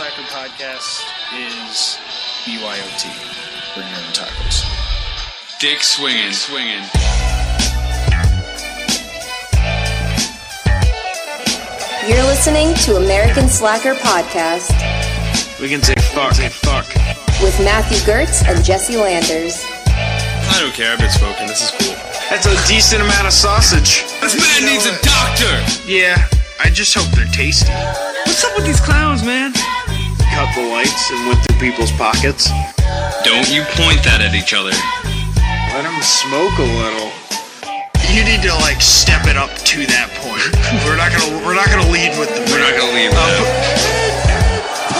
Slacker podcast is BYOT. Bring your own tacos. Dick swinging, swinging. You're listening to American Slacker Podcast We can say fuck, say fuck. with Matthew Gertz and Jesse Landers. I don't care. I've been smoking. This is cool. That's a decent amount of sausage. This man needs a doctor. Yeah, I just hope they're tasty. What's up with these clowns, man? Cut the lights and went through people's pockets. Don't you point that at each other. Let them smoke a little. You need to like step it up to that point. we're not gonna we're not gonna lead with the We're not gonna leave Uh, that.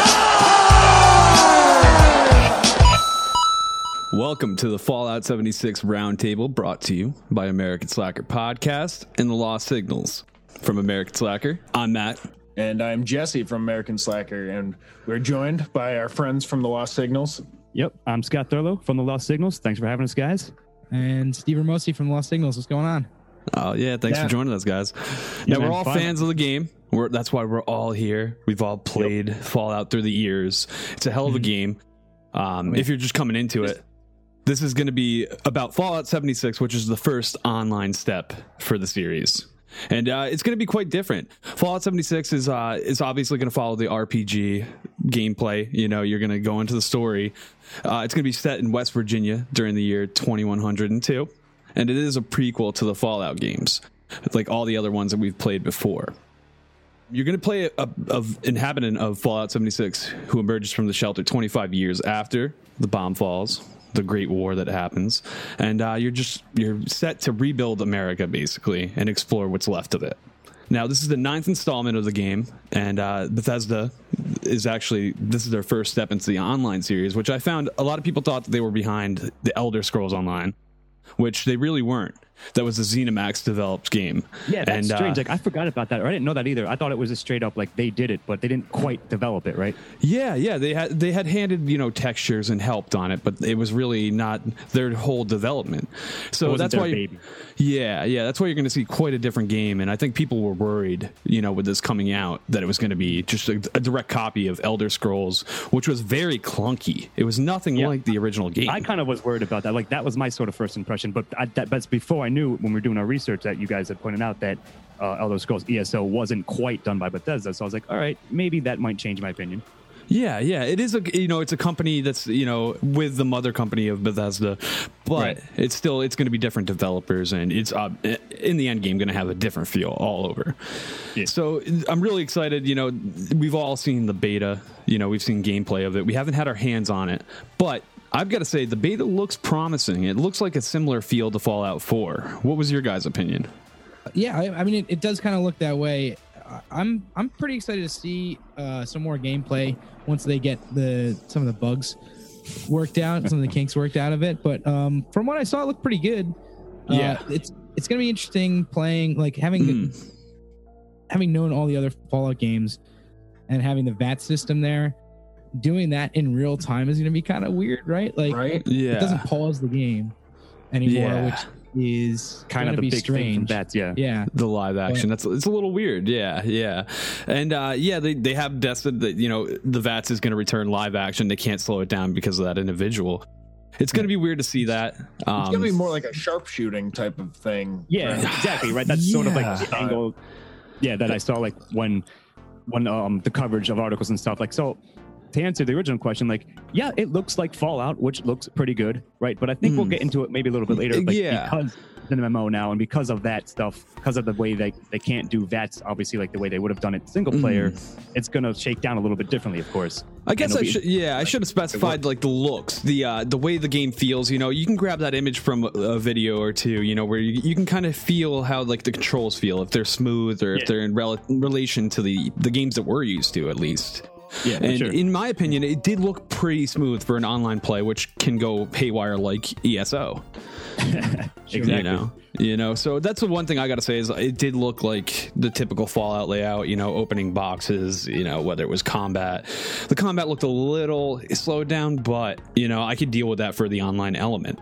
Welcome to the Fallout 76 Roundtable brought to you by American Slacker Podcast and the Lost Signals. From American Slacker, I'm Matt. And I'm Jesse from American Slacker, and we're joined by our friends from the Lost Signals. Yep, I'm Scott Thurlow from the Lost Signals. Thanks for having us, guys. And Steve Ramosi from Lost Signals. What's going on? Oh, yeah, thanks Yeah. for joining us, guys. Now, we're all fine. fans of the game. We're, that's why we're all here. We've all played Fallout through the years. It's a hell of a game. Um, if you're just coming into it, this is going to be about Fallout 76, which is the first online step for the series. And uh, it's going to be quite different. Fallout 76 is uh, is obviously going to follow the RPG gameplay. You know, you're going to go into the story. Uh, it's going to be set in West Virginia during the year 2102, and it is a prequel to the Fallout games, like all the other ones that we've played before. You're going to play a, a, a inhabitant of Fallout 76 who emerges from the shelter 25 years after the bomb falls, the Great War that happens, and uh, you're just you're set to rebuild America basically and explore what's left of it. Now, this is the ninth installment of the game, and uh, Bethesda is actually this is their first step into the online series, which I found a lot of people thought that they were behind the Elder Scrolls Online, which they really weren't. That was a ZeniMax developed game. Yeah, that's And, uh, strange. like I forgot about that. Or I didn't know that either. I thought it was a straight up like they did it, but they didn't quite develop it, right? Yeah, yeah, they had they had handed you know textures and helped on it, but it was really not their whole development. So that's why, yeah, yeah, that's why you're going to see quite a different game. And I think people were worried, you know, with this coming out that it was going to be just a, a direct copy of Elder Scrolls, which was very clunky. It was nothing Yeah. like the original game. I kind of was worried about that. Like that was my sort of first impression. But I, that, that's before I knew when we were doing our research that you guys had pointed out that uh, Elder Scrolls ESO wasn't quite done by Bethesda. So I was like, all right, maybe that might change my opinion. Yeah, yeah, it is a you know it's a company that's you know with the mother company of Bethesda, but Right. it's still it's going to be different developers and it's uh, in the end game going to have a different feel all over. Yeah. So I'm really excited. You know, we've all seen the beta. You know, we've seen gameplay of it. We haven't had our hands on it, but I've got to say the beta looks promising. It looks like a similar feel to Fallout 4. What was your guys' opinion? Yeah, I, I mean, it, it does kind of look that way. I'm I'm pretty excited to see uh, some more gameplay once they get the some of the bugs worked out, some of the kinks worked out of it. But um, from what I saw, it looked pretty good. Uh, Yeah. it's it's gonna be interesting playing like having Mm. having known all the other Fallout games and having the VAT system there. Doing that in real time is gonna be kind of weird, right? Like Right? Yeah, it doesn't pause the game anymore, Yeah. which is Kind of the be big thing from strange. that. Yeah. Yeah. the live action. That's it's a little weird. Yeah, yeah, and uh, yeah, they they have destined that you know the VATS is going to return live action. They can't slow it down because of that individual. It's going to be weird to see that. Um, It's gonna be more like a sharpshooting type of thing. Yeah, right? exactly. Right. That's sort of like the angle. Yeah, that I saw like when when um the coverage of articles and stuff. Like so to answer the original question, like, yeah, it looks like Fallout, which looks pretty good, right? But I think we'll Mm. get into it maybe a little bit later. Like, Yeah. because the MMO now and because of that stuff, because of the way they, they can't do VATs, obviously, like the way they would have done it single player, it's going to shake down a little bit differently, of course. I guess I should. Yeah, I should have specified like the looks, the uh, the way the game feels. You know, you can grab that image from a, a video or two. You know, where you, you can kind of feel how like the controls feel if they're smooth or if they're in rel- relation to the the games that we're used to at least. Yeah, And sure. in my opinion, it did look pretty smooth for an online play, which can go haywire like ESO. exactly. You know, you know. So that's the one thing I got to say is it did look like the typical Fallout layout. You know, opening boxes. You know, whether it was combat, the combat looked a little slowed down, but you know, I could deal with that for the online element.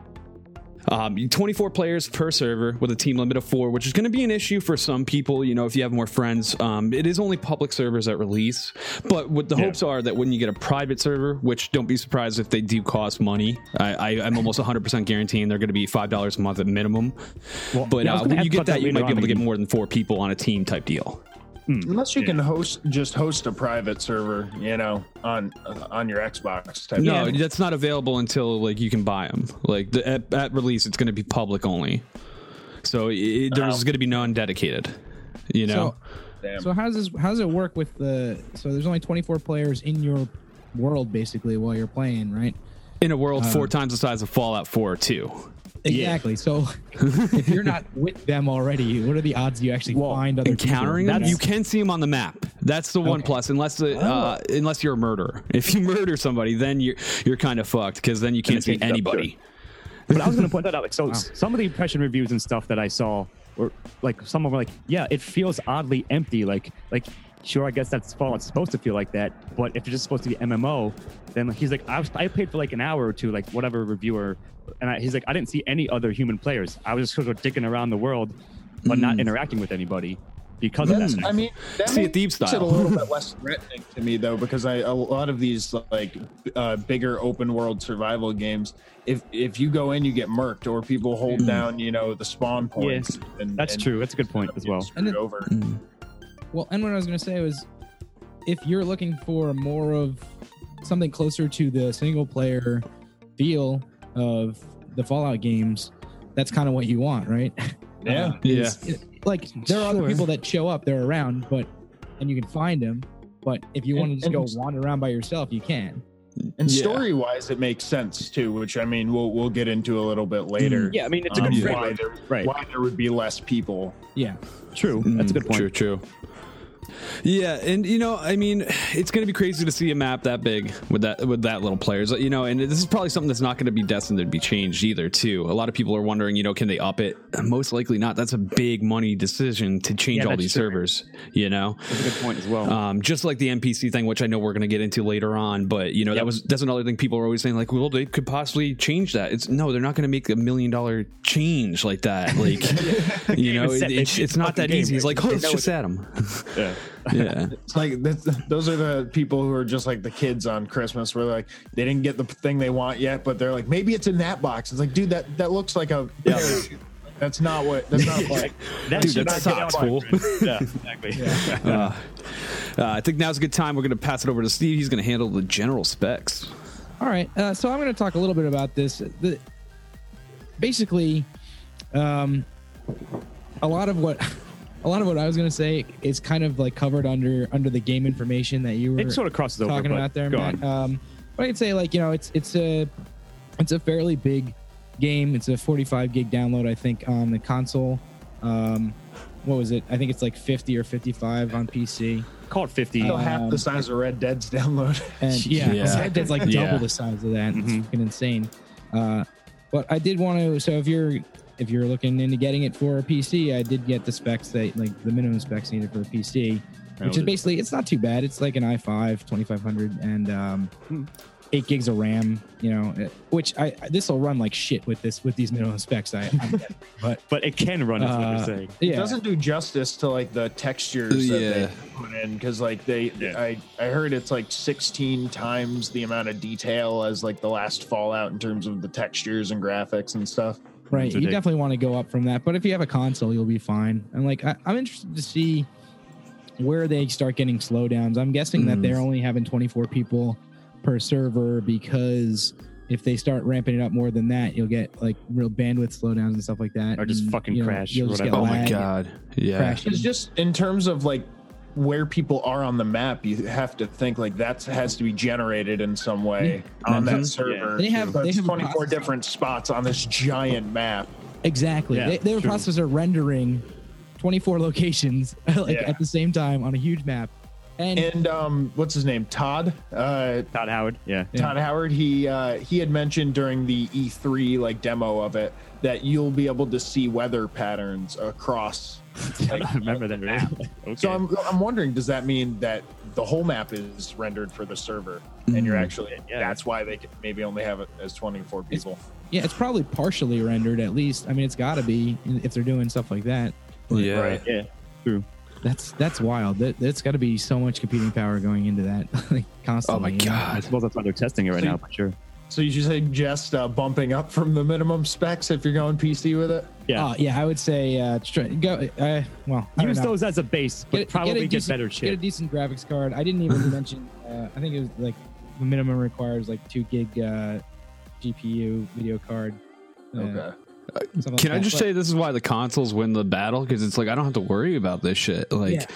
Um, 24 players per server with a team limit of four, which is going to be an issue for some people. You know, if you have more friends, um, it is only public servers at release. But what the hopes are that when you get a private server, which don't be surprised if they do cost money, I, I'm almost 100% guaranteeing they're going to be five dollars a month at minimum. but yeah, uh, when you get that you might be able to get more than four people on a team type deal. Hmm. Unless you can host just host a private server, you know, on on your Xbox type. No, thing. that's not available until like you can buy them. Like the, at, at release, it's going to be public only. So it, there's going to be none dedicated. You know, Damn. So how does this how does it work with the so there's only 24 players in your world basically while you're playing, right? in a world four uh, times the size of Fallout 4 or 2. Exactly. So if you're not with them already, what are the odds you actually find other Encountering people? them, you can see them on the map. That's the one plus, unless the, uh, unless you're a murderer. If you murder somebody, then you're you're kind of fucked because then you can't see changes up, anybody. But I was going to point that out. Like, so some of the impression reviews and stuff that I saw were like, some of them were like, yeah, it feels oddly empty. Like, like, sure, I guess that's Fallout's supposed to feel like that. But if it's just supposed to be MMO, then he's like, I was, I played for like an hour or two, like whatever reviewer, and I, he's like, I didn't see any other human players. I was just sort of dicking around the world, but not mm. interacting with anybody because of That's, that. Mm. I mean, that See it makes Thief it style. a little bit less threatening to me though, because I a lot of these like uh, bigger open world survival games, if if you go in, you get murked, or people hold mm. down, you know, the spawn points. and, That's and true. That's a good point as well. Screwed And it- over. Well, and what I was going to say was if you're looking for more of something closer to the single player feel of the Fallout games, that's kind of what you want, right? Yeah. Uh, Yeah. is- like there are other people that show up, they're around, but and you can find them. But if you want to And- just go wander around by yourself, you can. And Yeah. story wise, it makes sense too, which I mean, we'll we'll get into a little bit later. Yeah, I mean, it's a um, good why, there, Right. why there would be less people. Yeah. True. That's a good point. True, true. Yeah, and you know, I mean, it's going to be crazy to see a map that big with that with that little players. You know, and this is probably something that's not going to be destined to be changed either. Too. A lot of people are wondering, you know, can they up it? Most likely not. That's a big money decision to change Yeah, all these true. servers. You know, That's a good point as well. um, just like the NPC thing, which I know we're going to get into later on. But you know, that was that's another thing people are always saying, like, well, they could possibly change that. It's no, they're not going to make a million dollar change like that. Like, you know, it- it's, it's not that game, easy. It's like, oh, it's just Adam. yeah. yeah. It's like that's, those are the people who are just like the kids on Christmas, where like they didn't get the thing they want yet, but they're like, maybe it's in that box. It's like, dude, that that looks like a. parachute. That's not what. That's not what. That Dude, should that not get sucks, out. fool. yeah, exactly. Uh, I think now's a good time. We're going to pass it over to Steve. He's going to handle the general specs. All right. Uh, so I'm going to talk a little bit about this. The, basically, um, a lot of what a lot of what I was going to say is kind of like covered under under the game information that you were It sort of crosses talking but about there, go Matt. on. Um, but I could say like you know it's it's a it's a fairly big game. It's a 45 gig download, I think, on the console. Um, what was it? I think it's like 50 or 55 on PC. Call it 50. Still half Um, the size of Red Dead's download. And yeah, Yeah. Red Dead's like double Yeah. the size of that. It's Mhm. fucking insane. Uh, but I did want to. So if you're if you're looking into getting it for a PC, I did get the specs that like the minimum specs needed for a PC, which is basically it's not too bad. It's like an i5 2500 and um, Hmm. Eight gigs of RAM. You know, uh, which I this will run like shit with this with these minimum specs. I, I'm but but it can run, is what uh, you're saying. It yeah, doesn't do justice to like the textures that Yeah. they put in because like they Yeah. I I heard it's like 16 times the amount of detail as like the last Fallout in terms of the textures and graphics and stuff. Right. You definitely want to go up from that. But if you have a console, you'll be fine. And like, I, I'm interested to see where they start getting slowdowns. I'm guessing that Mm. they're only having 24 people per server because if they start ramping it up more than that, you'll get like real bandwidth slowdowns and stuff like that. Or just And, fucking you know, crash You'll just get. Oh my god. Yeah. crash. It's just in terms of like where people are on the map, you have to think like that has to be generated in some way on that Mhm. server. They have- they have 24 processor. different spots on this giant map. Exactly. Yeah, they, they have a true. processor rendering 24 locations like Yeah. at the same time on a huge map. And, And um, what's his name? Todd. Uh, Todd Howard. Yeah. Todd Howard. He uh, he had mentioned during the E3 like demo of it that you'll be able to see weather patterns across. I remember that. Really. okay. So I'm I'm wondering, does that mean that the whole map is rendered for the server, and you're actually Yeah. that's why they could maybe only have it as 24 people? yeah, it's probably partially rendered at least. I mean, it's got to be if they're doing stuff like that. Yeah. Right. yeah. True. That's that's wild. That that's got to be so much computing power going into that like constantly. Oh my you? I god. suppose that's why they're testing it right So now. you- For sure. So you should suggest uh, bumping up from the minimum specs if you're going PC with it. Yeah. Uh, yeah, I would say uh, try, go. Uh, well, I Use those as a base, but Get- probably get, get, a decent, better Get a decent graphics card. I didn't even mention. Uh, I think it was like the minimum requires like two gig uh, GPU video card. Uh, Okay. Can I just say this is why the consoles win the battle? Because it's like I don't have to worry about this shit. Like, Yeah.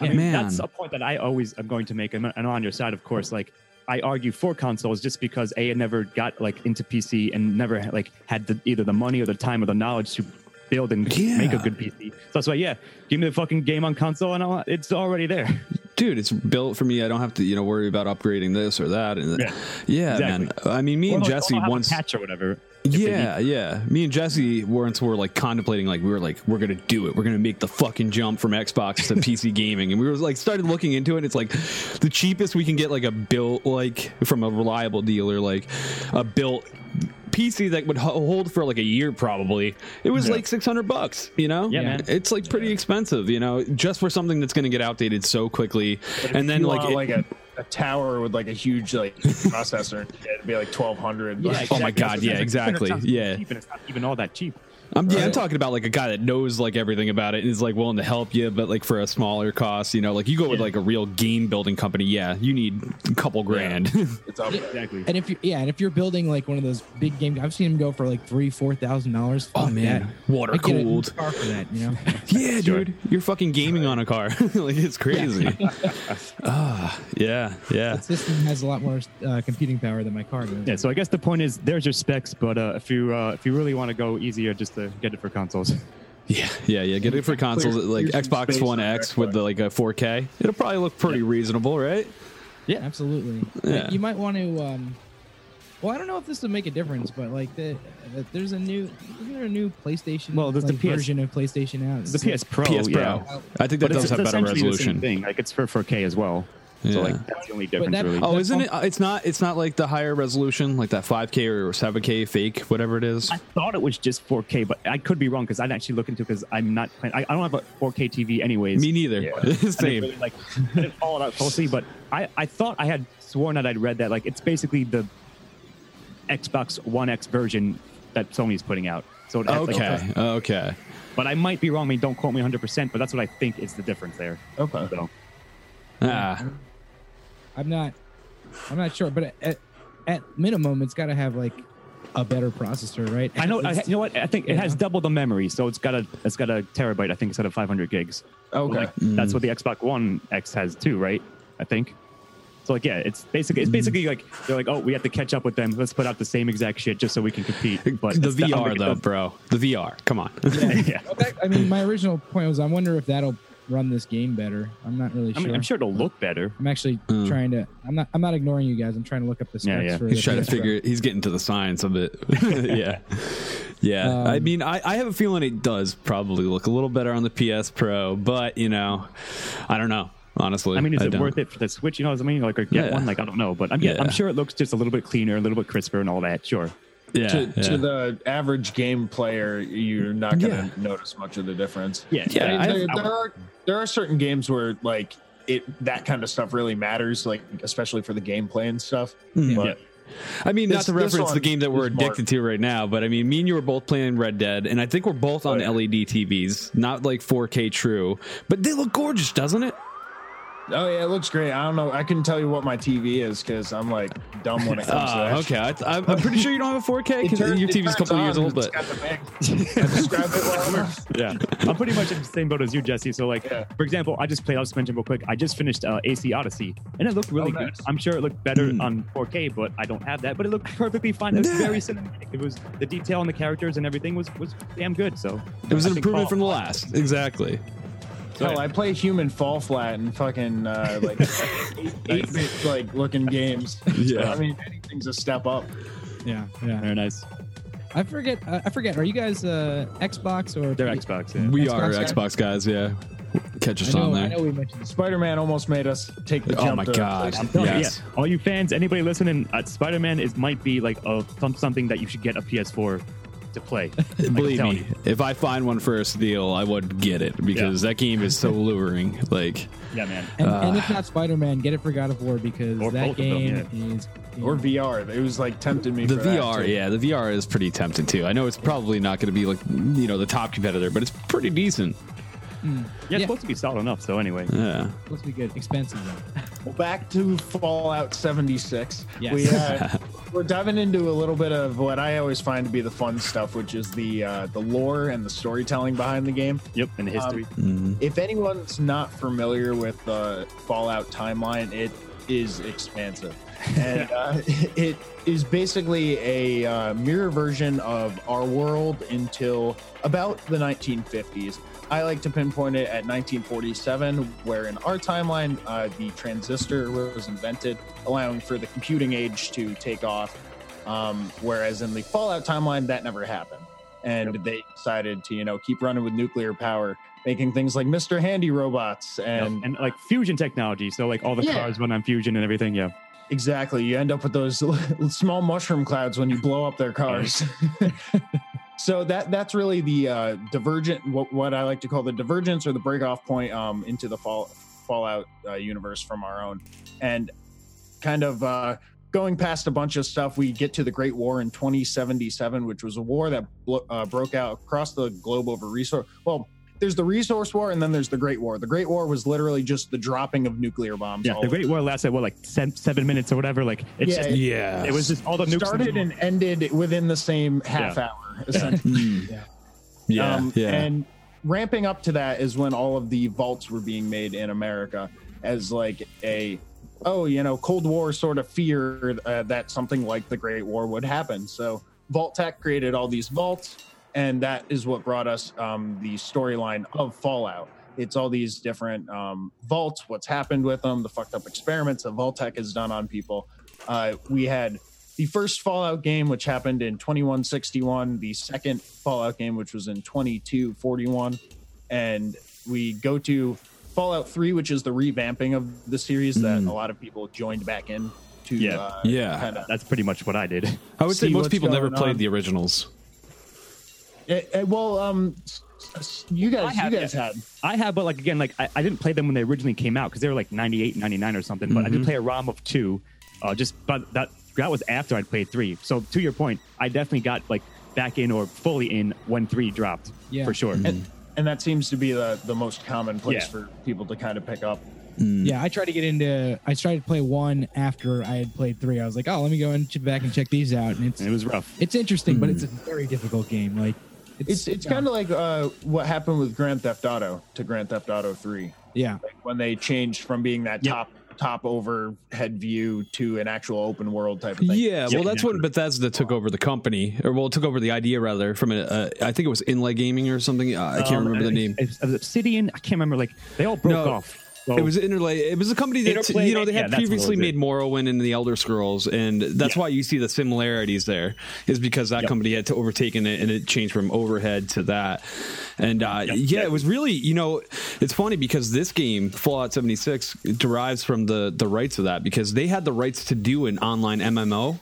I mean, man, that's a point that I always am going to make. And I'm on your side, of course. Like, I argue for consoles just because A, it never got like into PC and never like had the, either the money or the time or the knowledge to build and Yeah. make a good PC. So that's why, yeah, give me the fucking game on console and I'll, it's already there. dude, it's built for me. I don't have to, you know, worry about upgrading this or that. And Yeah. yeah, Exactly. man. I mean, me Or, and Jesse I'll have a once. patch or whatever. Yeah, yeah. Me and Jesse once were like contemplating, like we were like, we're gonna do it. We're gonna make the fucking jump from Xbox to PC gaming, and we were like started looking into it. It's like the cheapest we can get like a built like from a reliable dealer, like a built PC that would hold for like a year probably. It was like six hundred bucks. You know, Yeah, man. It's like pretty expensive. You know, just for something that's gonna get outdated so quickly, and then like, it- like a, a tower with like a huge like processor, it'd be like 1200. Yeah, Like, Oh my. God, yeah, exactly. Yeah. cheap and it's not even all that cheap. I'm, yeah, I'm talking about like a guy that knows like everything about it and is like willing to help you, but like for a smaller cost, you know, like you go with Yeah. like a real game building company, yeah, you need a couple grand. It's up there. Exactly. And if you yeah, and if you're building like one of those big game, I've seen them go for like three, four thousand dollars. oh man, water I get a cooled. car for that, you know. Yeah, dude, you're fucking gaming on a car. like it's crazy. Ah, yeah, yeah. The system has a lot more uh, computing power than my car does. Yeah, so I guess the point is there's your specs, but uh, if you uh, if you really want to go easier, just to get it for consoles. Yeah, yeah, yeah. Get it for consoles Clear- like clear Xbox One on X with the like a 4K. It'll probably look pretty reasonable, right? Yeah, absolutely. Yeah. You might want to. Um, well, I don't know if this would make a difference, but like the, uh, there's a new isn't there a new PlayStation Well, there's the like, PS version of PlayStation out. The PS Pro, PS Pro. yeah. I think that But does it's, have it's better essentially the same resolution. thing. Like it's for 4K as well. So Yeah. like that's the only difference that- really. Oh, isn't it? It's not. It's not like the higher resolution, like that 5K or 7K fake, whatever it is. I thought it was just 4K, but I could be wrong because I'd actually look into because I'm not. Playing, I, I don't have a 4K TV anyways. Me neither. I didn't Same. really, like I didn't follow it out closely, but I I thought I had sworn that I'd read that like it's basically the Xbox One X version that Sony's putting out. So it has, like, Okay. Okay. but I might be wrong. I mean, don't quote me 100, percent but that's what I think is the difference there. Okay. So Ah. I'm not. I'm not sure, but at, at minimum, it's got to have like a better processor, right? I know. I, you know what? I think it has Yeah. double the memory, so it's got a it's got a terabyte. I think instead of 500 gigs. Okay. Like, mm. That's what the Xbox One X has too, right? I think. So like, yeah, it's basically it's mm. basically like they're like, oh, we have to catch up with them. Let's put out the same exact shit just so we can compete. But the it's- I don't VR think though, bro. The VR. Come on. yeah. Well, that- I mean, my original point was I wonder if that'll run this game better. I'm not really I sure. mean, I'm sure it'll look better. I'm actually Mm. trying to. I'm not. I'm not ignoring you guys. I'm trying to look up the specs Yeah, yeah. for. He's the trying to PS Pro. figure. He's getting to the science of it. yeah. Yeah. Um, I mean, I, I have a feeling it does probably look a little better on the PS Pro, but you know, I don't know. Honestly, I mean, is it don't. worth it for the Switch? You know what I mean? Like, or get Yeah. one? Like, I don't know, but I'm, yeah, Yeah. I'm sure it looks just a little bit cleaner, a little bit crisper, and all that. Sure. Yeah. to, yeah. to the average game player, you're not going to Yeah. notice much of the difference. Yeah. Yeah, I there, there are there are certain games where like it that kind of stuff really matters, like especially for the gameplay and stuff. Mhm. But I mean, This- not to reference the game that we're is more- addicted to right now, but I mean, me and you were both playing Red Dead, and I think we're both on Oh, yeah. LED TVs, not like 4K true, but they look gorgeous, doesn't it? Oh yeah, it looks great. I don't know. I couldn't tell you what my TV is because I'm like dumb when it comes to Uh, that. okay, I, th- I'm I'm pretty sure you don't have a 4K because your it TV's a turns couple years on, old, it's but got the big- I describe it well. Yeah, I'm pretty much in the same boat as you, Jesse. So, like, Yeah. for example, I just played. I'll just mention real quick. I just finished uh, AC Odyssey, and it looked really Oh, good. I'm sure it looked better Mm. on 4K, but I don't have that. But it looked perfectly fine. It was very cinematic. It was the detail on the characters and everything was was damn good. So it was I an improvement Paul- from the last. Exactly. Hell, I play human fall flat and fucking uh, like eight bit like looking games. Yeah. So, I mean, anything's a step up. Yeah, yeah. Very nice. I forget. I I forget. Are you guys uh, Xbox or They're Xbox. Yeah. We Xbox are guys? Xbox guys. Yeah, catch us I know, on I there. know we mentioned. Spider Man almost made us take the Oh jump. my to God. PlayStation. You, Yes. yeah. All you fans, anybody listening, uh, Spider Man is might be like a some, something that you should get a PS4 to play. Believe me, you. if I find one for a steal, I would get it because that game is so luring. Like, Yeah, man. And, and if uh, not Spider Man, get it for God of War because Or that both of them, game is. Or VR. It was like tempting me. the for VR, too. yeah, the VR is pretty tempting too. I know it's probably not going to be like you know the top competitor, but it's pretty decent. Yeah, it's Yeah. supposed to be solid enough. So anyway, Yeah. supposed to be good. Expensive though. Well, back to Fallout 76. Yes. We, uh, we're diving into a little bit of what I always find to be the fun stuff, which is the uh, the lore and the storytelling behind the game. yep, and the history. Mm-hmm. If anyone's not familiar with the Fallout timeline, it is expansive. And uh, it is basically a uh, mirror version of our world until about the 1950s. I like to pinpoint it at 1947, where in our timeline, uh, the transistor was invented, allowing for the computing age to take off. Um, whereas in the Fallout timeline, that never happened. And they decided to, you know, keep running with nuclear power, making things like Mr. Handy robots and and, like fusion technology. So like all the Yeah. cars run on fusion and everything. Yeah. Exactly. You end up with those small mushroom clouds when you blow up their cars. so that that's really the uh, divergent, what, what I like to call the divergence or the break off point um, into the fall, Fallout uh, universe from our own, and kind of uh, going past a bunch of stuff. We get to the Great War in 2077, which was a war that blo- uh, broke out across the globe over resource. Well. There's the resource war, and then there's the Great War. The Great War was literally just the dropping of nuclear bombs. Yeah. The Great War lasted what like seven, seven minutes or whatever. Like it's Yeah, just it- Yeah. it was just all the nukes. started and ended within the same half hour essentially. Mm. Yeah. Um, yeah. And ramping up to that is when all of the vaults were being made in America as like a, oh, you know, Cold War sort of fear uh, that something like the Great War would happen. So Vault-Tec created all these vaults, and that is what brought us um, the storyline of Fallout. It's all these different um, vaults, what's happened with them, the fucked up experiments that Vault-Tec has done on people. Uh, we had the first Fallout game, which happened in 2161, the second Fallout game, which was in 2241, and we go to Fallout 3, which is the revamping of the series that a lot of people joined back in to Yeah. uh, Yeah. kind of That's pretty much what I did. I would say most people never going played on. the originals. Eh, eh, well, um, s- s- you guys, have, you guys yeah. had. I have, but like again, like I, I didn't play them when they originally came out because they were like 98, 99 or something. But I did play a ROM of two. Uh, just but that that was after I'd played three. So to your point, I definitely got like back in or fully in when three dropped. Yeah. for sure. And, and that seems to be the, the most common place Yeah. for people to kind of pick up. Yeah, I tried to get into. I tried to play one after I had played three. I was like, oh, let me go and check back and check these out. And it's And it was rough. it's interesting, but it's a very difficult game. Like It's it's kind of like uh, what happened with Grand Theft Auto to Grand Theft Auto 3. yeah. like when they changed from being that Yep. top top overhead view to an actual open world type of thing. Yeah, well, that's when exactly. Bethesda took over the company, or well, took over the idea rather from a, uh, I think it was Interplay Gaming or something. Uh, I can't Um, remember the name. It was Obsidian. I can't remember. Like they all broke No, off. So- It was Interplay. It was a company that you know they had it previously made Morrowind and the Elder Scrolls, and that's Yeah. why you see the similarities there. Is because that Yep. company had to overtaken it and it changed from overhead to that, and uh, Yep. yeah, it was really you know it's funny because this game Fallout seventy six derives from the the rights of that because they had the rights to do an online MMO.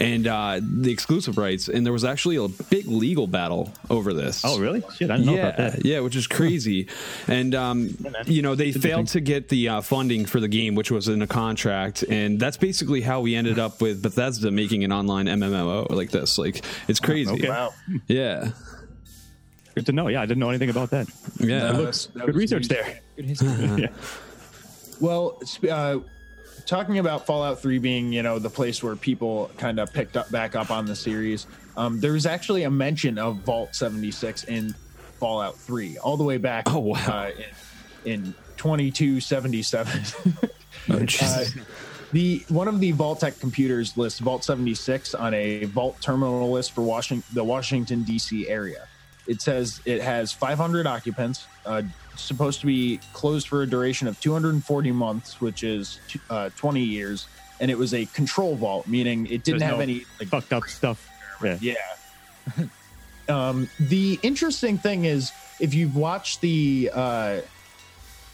And uh, the exclusive rights, and there was actually a big legal battle over this. oh really? Shit, I didn't know yeah, about that. Yeah, which is crazy. and um, you know, they failed to get the uh, funding for the game, which was in a contract, and that's basically how we ended up with Bethesda making an online MMO like this. Like, it's crazy. Okay. Wow. Yeah, Good to know. Yeah, I didn't know anything about that. yeah. That was- that Good research neat. there. Good history. yeah. Well, uh, talking about Fallout 3 being, you know, the place where people kind of picked up back up on the series, um, there was actually a mention of Vault 76 in Fallout 3, all the way back Oh, wow. uh, in, in 2277. Oh. Uh, the one of the Vault-Tec computers lists Vault 76 on a Vault terminal list for Washington, the Washington D.C. area. It says it has 500 occupants, uh, supposed to be closed for a duration of 240 months, which is uh, 20 years, and it was a control vault, meaning it didn't There's have no any like, Fucked up stuff. Yeah. yeah. um, the interesting thing is, if you've watched the uh,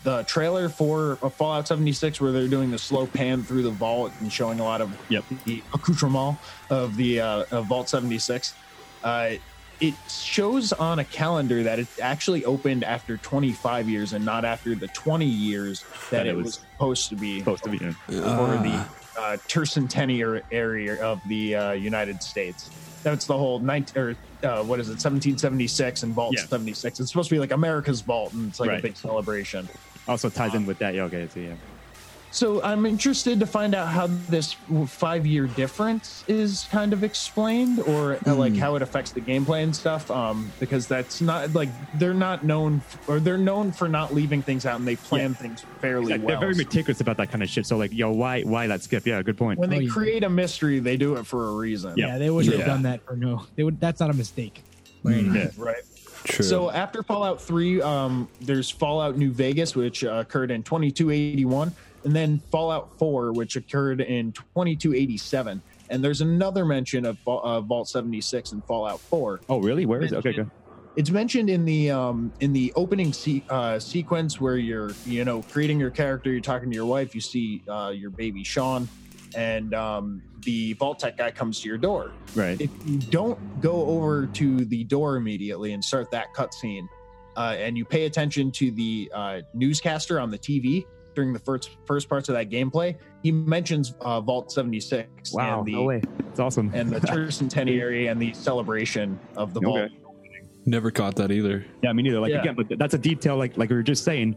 the trailer for uh, Fallout 76, where they're doing the slow pan through the vault and showing a lot of Yep. the accoutrement of the uh, of Vault 76, uh, it shows on a calendar that it actually opened after 25 years and not after the 20 years that, That it it was was supposed to be Supposed to be. yeah. for the uh, tercentennial area of the uh, United States. That's the whole 19 or uh, what is it, 1776 and Vault Yeah. 76. It's supposed to be like America's Vault, and it's like Right. a big celebration. Also ties in with that. Yeah. Okay. So yeah. So I'm interested to find out how this five year difference is kind of explained, or uh, like how it affects the gameplay and stuff. Um, because that's not like they're not known, or they're known for not leaving things out, and they plan things fairly Like, well. they're very meticulous about that kind of shit. So like, yo, why why that skip? Yeah. Good point. when they Oh, yeah. create a mystery, they do it for a reason. Yeah, they wouldn't Yeah. have done that for no. They would. That's not a mistake. Right. Yeah. right. True. So after Fallout 3, um, there's Fallout New Vegas, which uh, occurred in 2281, and then Fallout 4, which occurred in 2287. And there's another mention of uh, Vault 76 and Fallout 4. Oh really? Where is it? Okay. Good. It's mentioned in the um, in the opening se- uh, sequence where you're you know creating your character, you're talking to your wife, you see uh, your baby Shaun, and um, the Vault-Tec guy comes to your door Right. if you don't go over to the door immediately and start that cutscene, uh, and you pay attention to the uh, newscaster on the TV during the first first parts of that gameplay, he mentions uh, Vault 76 Wow. and the no way. It's awesome. and the tercentenary and the celebration of the vault. Okay. Never caught that either. Yeah, me neither. Like Yeah. again, but that's a detail like like we were just saying,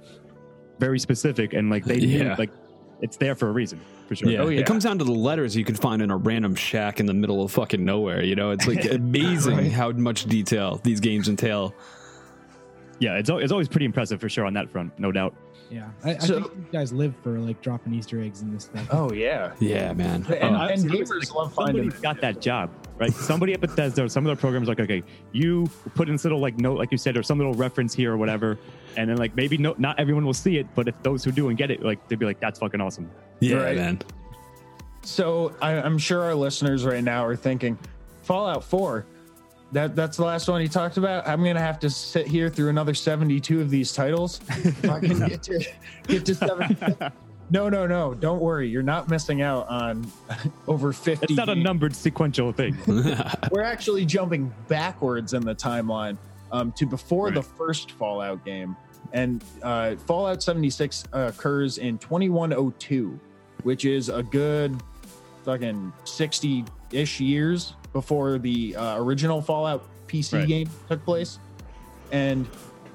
very specific and like they Yeah. like it's there for a reason for sure. Yeah. Oh, yeah. It comes down to the letters you can find in a random shack in the middle of fucking nowhere. You know, it's like amazing how much detail these games entail. Yeah, it's al- it's always pretty impressive for sure on that front, no doubt. Yeah. I, I think you guys live for like dropping Easter eggs and this stuff. Oh yeah, Yeah, man. and, Uh, and gamers like, love finding. Somebody's got that job, right? Somebody at Bethesda, some of their programs like, okay, you put in this little like note, like you said, or some little reference here or whatever, and then like maybe no, not everyone will see it, but if those who do and get it, like they'd be like, that's fucking awesome. Yeah, Right. man. So I, I'm sure our listeners right now are thinking, Fallout 4. That that's the last one he talked about. I'm gonna have to sit here through another 72 of these titles. Fucking get to get to seven. No, no, no. Don't worry. You're not missing out on over 50. It's not a numbered sequential thing. We're actually jumping backwards in the timeline um, to before the first Fallout game. And uh, Fallout 76 occurs in 2102, which is a good fucking 60 ish years before the uh, original Fallout PC Right. game took place. And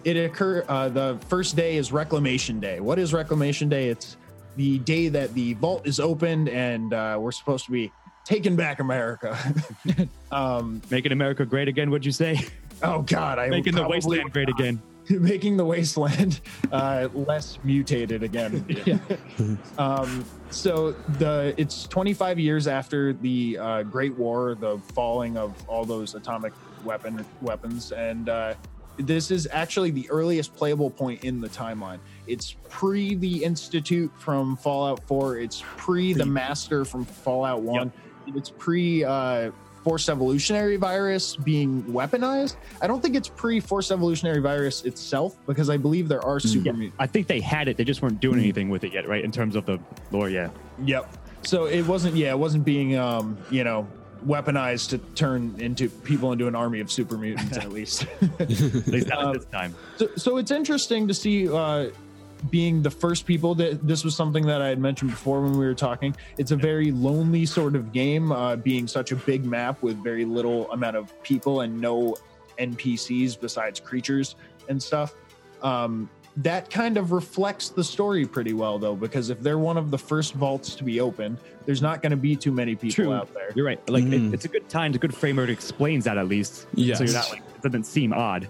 it occur uh, the first day is Reclamation Day. What is Reclamation Day? It's the day that the vault is opened and uh, we're supposed to be taking back America. um, Making America great again, would you say? oh God, I Making the wasteland great not. again. making the wasteland uh, less mutated again. Yeah. Um, so the it's 25 years after the uh, Great War, the falling of all those atomic weapon weapons, and uh, this is actually the earliest playable point in the timeline. It's pre the Institute from Fallout 4. It's pre the Master from Fallout 1. It's pre Forced Evolutionary Virus being weaponized. I don't think it's pre Forced Evolutionary Virus itself because I believe there are super Yeah, mutants. I think they had it. They just weren't doing anything with it yet, right? In terms of the lore, yeah. Yep. So it wasn't, yeah, it wasn't being, um, you know, weaponized to turn into people into an army of super mutants, at least. At least not Um, at this time. so, so it's interesting to see, uh, being the first people that this was something that I had mentioned before when we were talking. It's a very lonely sort of game, uh, being such a big map with very little amount of people and no NPCs besides creatures and stuff. Um, that kind of reflects the story pretty well, though, because if they're one of the first vaults to be opened, there's not going to be too many people True. out there. You're right. Like Mm. it, it's a good time, it's a good framework. It explains that at least. Yeah. So you're not like it doesn't seem odd.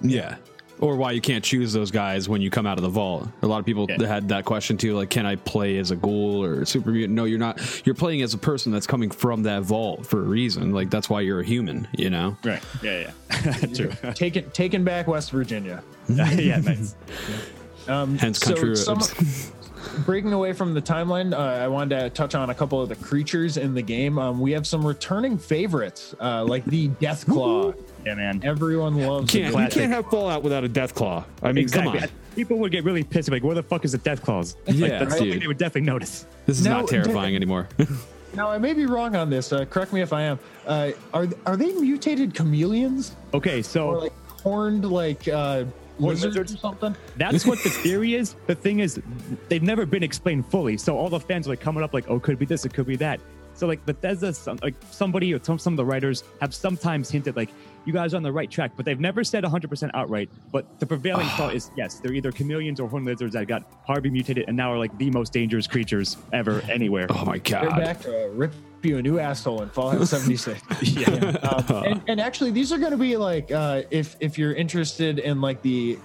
Yeah. Or why you can't choose those guys when you come out of the vault. A lot of people Yeah. had that question too, like, can I play as a ghoul or a super mutant? No, you're not. You're playing as a person that's coming from that vault for a reason. Like that's why you're a human. You know. Right. Yeah, yeah. True. Taking taking back West Virginia. yeah, nice. Um, Hence so country some- breaking away from the timeline, uh, I wanted to touch on a couple of the creatures in the game. Um, we have some returning favorites, uh, like the Death Claw. Yeah, man. Everyone loves. can't, you can't have Fallout without a death claw. I mean, Exactly. come on. People would get really pissed. Like, where the fuck is the death claws? Yeah, like, that's something they would definitely notice. This is No, not terrifying anymore. Now I may be wrong on this. Uh, correct me if I am. Uh, are are they mutated chameleons Okay, so or like horned like uh, lizards lizards? or something? That's what the theory is. The thing is, they've never been explained fully. So all the fans are like coming up like, oh, could be this, it could be that. So like Bethesda, some, like somebody or some, some of the writers have sometimes hinted like, you guys are on the right track, but they've never said 100% outright. But the prevailing thought is yes, they're either chameleons or horned lizards that got Harvey mutated and now are like the most dangerous creatures ever anywhere. oh my They're god. back to uh, rip you a new asshole in Fallout 76. yeah. um, and, and actually, these are going to be like uh, if if you're interested in like the.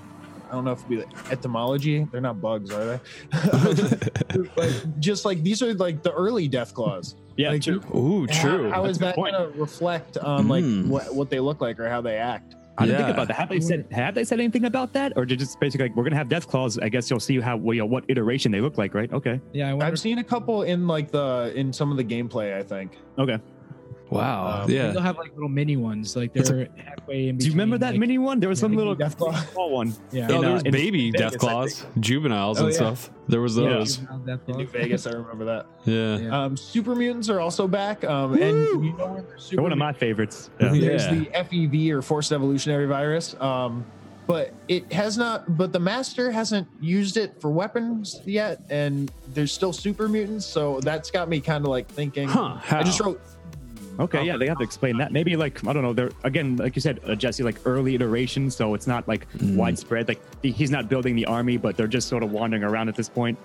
I don't know if it'd be the etymology. They're not bugs, are they? But just like these are like the early death claws. Yeah, Like, true. Ooh, How- true. how is that going to reflect on like Mm. what, what they look like or how they act? I didn't Yeah. think about that. Have they said have they said anything about that, or did just basically like we're gonna have death claws? I guess you'll see how well, you know, what iteration they look like, right? Okay, Yeah, I. I've seen a couple in like the in some of the gameplay. I think. okay. Wow. Um, yeah. They'll have like little mini ones, like they're halfway in. Do you remember that like- mini one? There was some little Death Claw. small one. Yeah. Oh, in, there uh, was in baby Vegas, death claws, juveniles Oh, and yeah. stuff. There was those. Death In New Vegas, I remember that. Yeah. Yeah. Um, super mutants are also back. Um, and you know where they're super They're one of my favorites. Yeah. There's the FEV or forced evolutionary virus. Um, but it has not. But the master hasn't used it for weapons yet, and there's still super mutants. So that's got me kind of like thinking. Huh, I just wrote. Okay, yeah, they have to explain that. Maybe like I don't know. They're again, like you said, uh, Jesse, like early iteration, so it's not like Mm. widespread. Like the, he's not building the army, but they're just sort of wandering around at this point.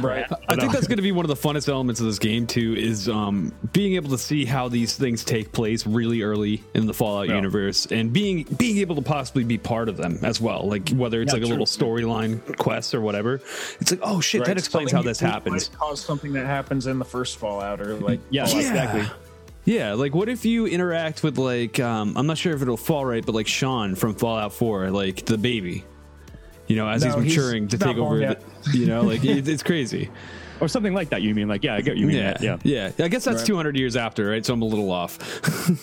Right. I think that's going to be one of the funnest elements of this game too. Is um, being able to see how these things take place really early in the Fallout Yeah. universe, and being being able to possibly be part of them as well. Like whether it's Yeah, like a little storyline quest or whatever. It's like, oh shit, Right. that explains how this you- happens. Might cause something that happens in the first Fallout, or like Yeah, Fallout exactly. Yeah, like what if you interact with like um, I'm not sure if it'll fall right, but like Shaun from Fallout 4, like the baby. You know, as No, he's he's maturing to take over, the, you know, like it, it's crazy. Or something like that. You mean like yeah, I get you mean. Yeah, that, yeah. yeah. I guess that's Right. 200 years after, right? So I'm a little off.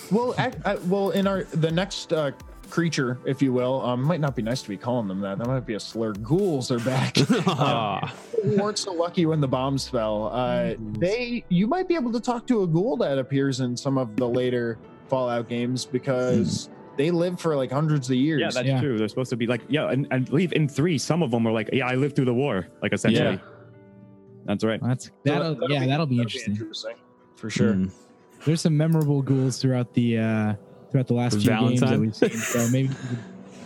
Well, ac I, well, in our the next uh, creature, if you will, um, might not be nice to be calling them that. That might be a slur. Ghouls are back. We weren't so lucky when the bombs fell. Uh, they, you might be able to talk to a ghoul that appears in some of the later Fallout games because they live for like hundreds of years. Yeah, that's Yeah. true. They're supposed to be like yeah, and I believe in three, some of them were like yeah, I lived through the war, like essentially. Yeah. That's right. That's So that'll, that'll yeah, be- that'll be interesting. for sure. Mm. There's some memorable ghouls throughout the uh throughout the last few games that we've seen. So maybe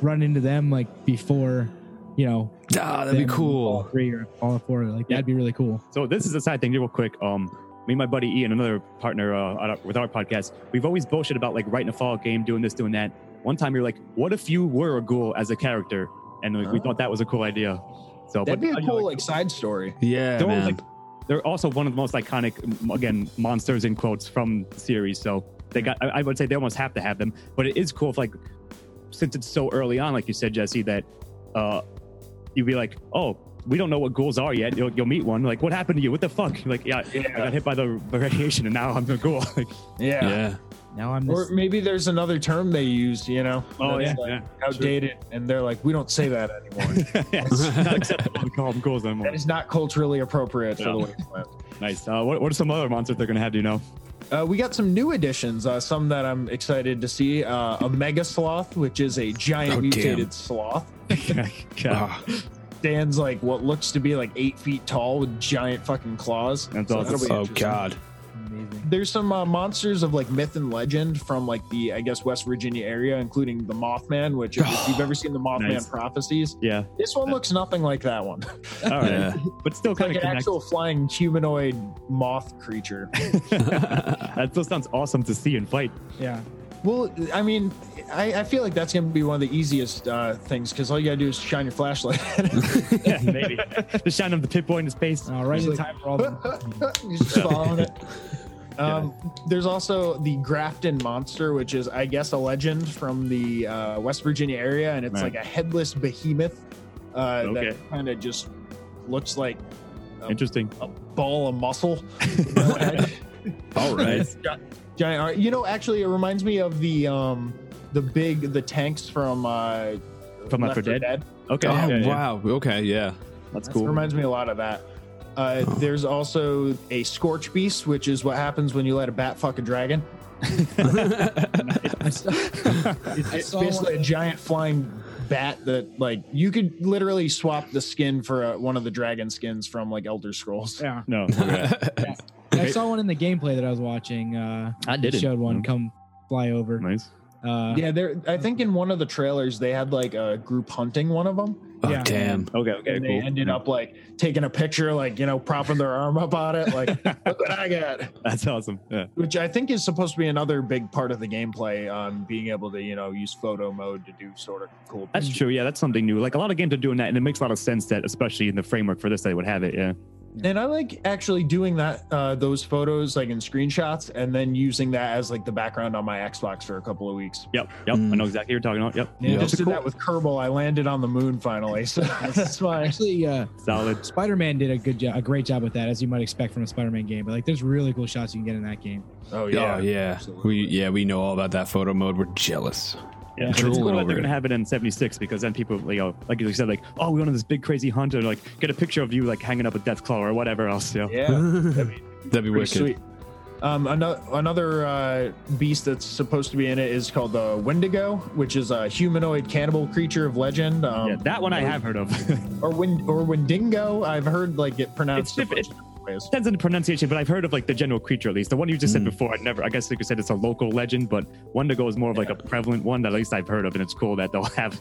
run into them like before, you know. Ah, that'd be cool. Fallout Three or Fallout Four. Like that'd be really cool. So this is a side thing, real quick. Um, me and my buddy Ian, another partner uh, with our podcast, we've always bullshit about like writing a fall game, doing this, doing that. One time we were like, "What if you were a ghoul as a character?" And like, we thought that was a cool idea. So, That'd but, be a you know, cool like, like side story. Yeah, they're, man. like, they're also one of the most iconic, again, monsters in quotes from the series. So they got, I, I would say they almost have to have them. But it is cool if like, since it's so early on, like you said, Jesse, that uh, you'd be like, oh. We don't know what ghouls are yet. You'll, you'll meet one. Like, what happened to you? What the fuck? Like, yeah, I got hit by the the radiation, and now I'm a ghoul. Like, Yeah. yeah. Now I'm Or maybe there's another term they use, you know? Oh, yeah, like, yeah, Outdated, and they're like, we don't say that anymore. yeah, it's not acceptable to call them ghouls anymore. that is not culturally appropriate for Yeah. the wasteland. Nice. Uh, what, what are some other monsters they're gonna have? Do you know? Uh, we got some new additions, uh, some that I'm excited to see. Uh, a mega sloth, which is a giant Oh, damn. mutated sloth. Ah. Stands like what looks to be like eight feet tall with giant fucking claws. That's So awesome. oh god. Amazing. There's some uh, monsters of like myth and legend from like the I guess West Virginia area, including the Mothman. Which if, if you've ever seen the Mothman Nice. prophecies, Yeah. this one looks nothing like that one. All right. Yeah. But still kind like of an actual flying humanoid moth creature. that still sounds awesome to see and fight. Yeah. Well, I mean, I, I feel like that's going to be one of the easiest uh, things because all you got to do is shine your flashlight. yeah, maybe. the shine of the Pip-Boy in his face. Right in time for all the. You're just following it. Um, There's also the Grafton Monster, which is, I guess, a legend from the uh, West Virginia area, and it's Right. like a headless behemoth uh, Okay. that kind of just looks like Interesting. a ball of muscle. All right. Giant. art. You know, actually, it reminds me of the um, the big the tanks from uh, From Left 4 Dead? Okay. Oh yeah, yeah, yeah. wow. Okay. Yeah. That's That cool. reminds me a lot of that. Uh, There's also a Scorch Beast, which is what happens when you let a bat fuck a dragon. I saw, I It's basically a giant flying bat that, like, you could literally swap the skin for uh one of the dragon skins from like Elder Scrolls. yeah, No. okay. I saw one in the gameplay that I was watching. Uh, I it didn't. Showed one No. come fly over. nice. Uh, Yeah, there. I think in one of the trailers they had like a group hunting one of them, Oh Yeah. damn. Okay. Okay. and cool. they ended up like taking a picture, like you know, propping their arm up on it, like look what I got. That's awesome. Yeah. which I think is supposed to be another big part of the gameplay. Um, being able to you know use photo mode to do sort of cool. That's things. true. Yeah, that's something new. Like a lot of games are doing that, and it makes a lot of sense that, especially in the framework for this, they would have it. Yeah. And I like actually doing that uh, those photos like in screenshots, and then using that as like the background on my Xbox for a couple of weeks. Yep. Yep. I Mm. know exactly what you're talking about. Yep. Yeah, Yeah. just did that with Kerbal. I landed on the moon finally, so that's why. Actually, uh, Solid. Spider-Man did a good job, a great job with that, as you might expect from a Spider-Man game. But like, there's really cool shots you can get in that game. Oh Yeah. Oh yeah. absolutely. We yeah we know all about that photo mode. We're jealous. Yeah, but it's Drooling cool that over they're gonna have it in '76 because then people, like, you know, like you said, like, oh, we went on this big crazy hunt, or like, get a picture of you like hanging up a death claw or whatever else. You know? Yeah, that'd be That'd be wicked. sweet. Um, another another uh, beast that's supposed to be in it is called the Wendigo, which is a humanoid cannibal creature of legend. Um, yeah, that one I have heard of. or Win- or Wendigo. I've heard like it pronounced It's diff- bunch of different ways. Depends on the pronunciation, but I've heard of like the general creature at least. The one you just said Mm. before, I never. I guess like you said, it's a local legend, but Wendigo is more of like a prevalent one that at least I've heard of, and it's cool that they'll have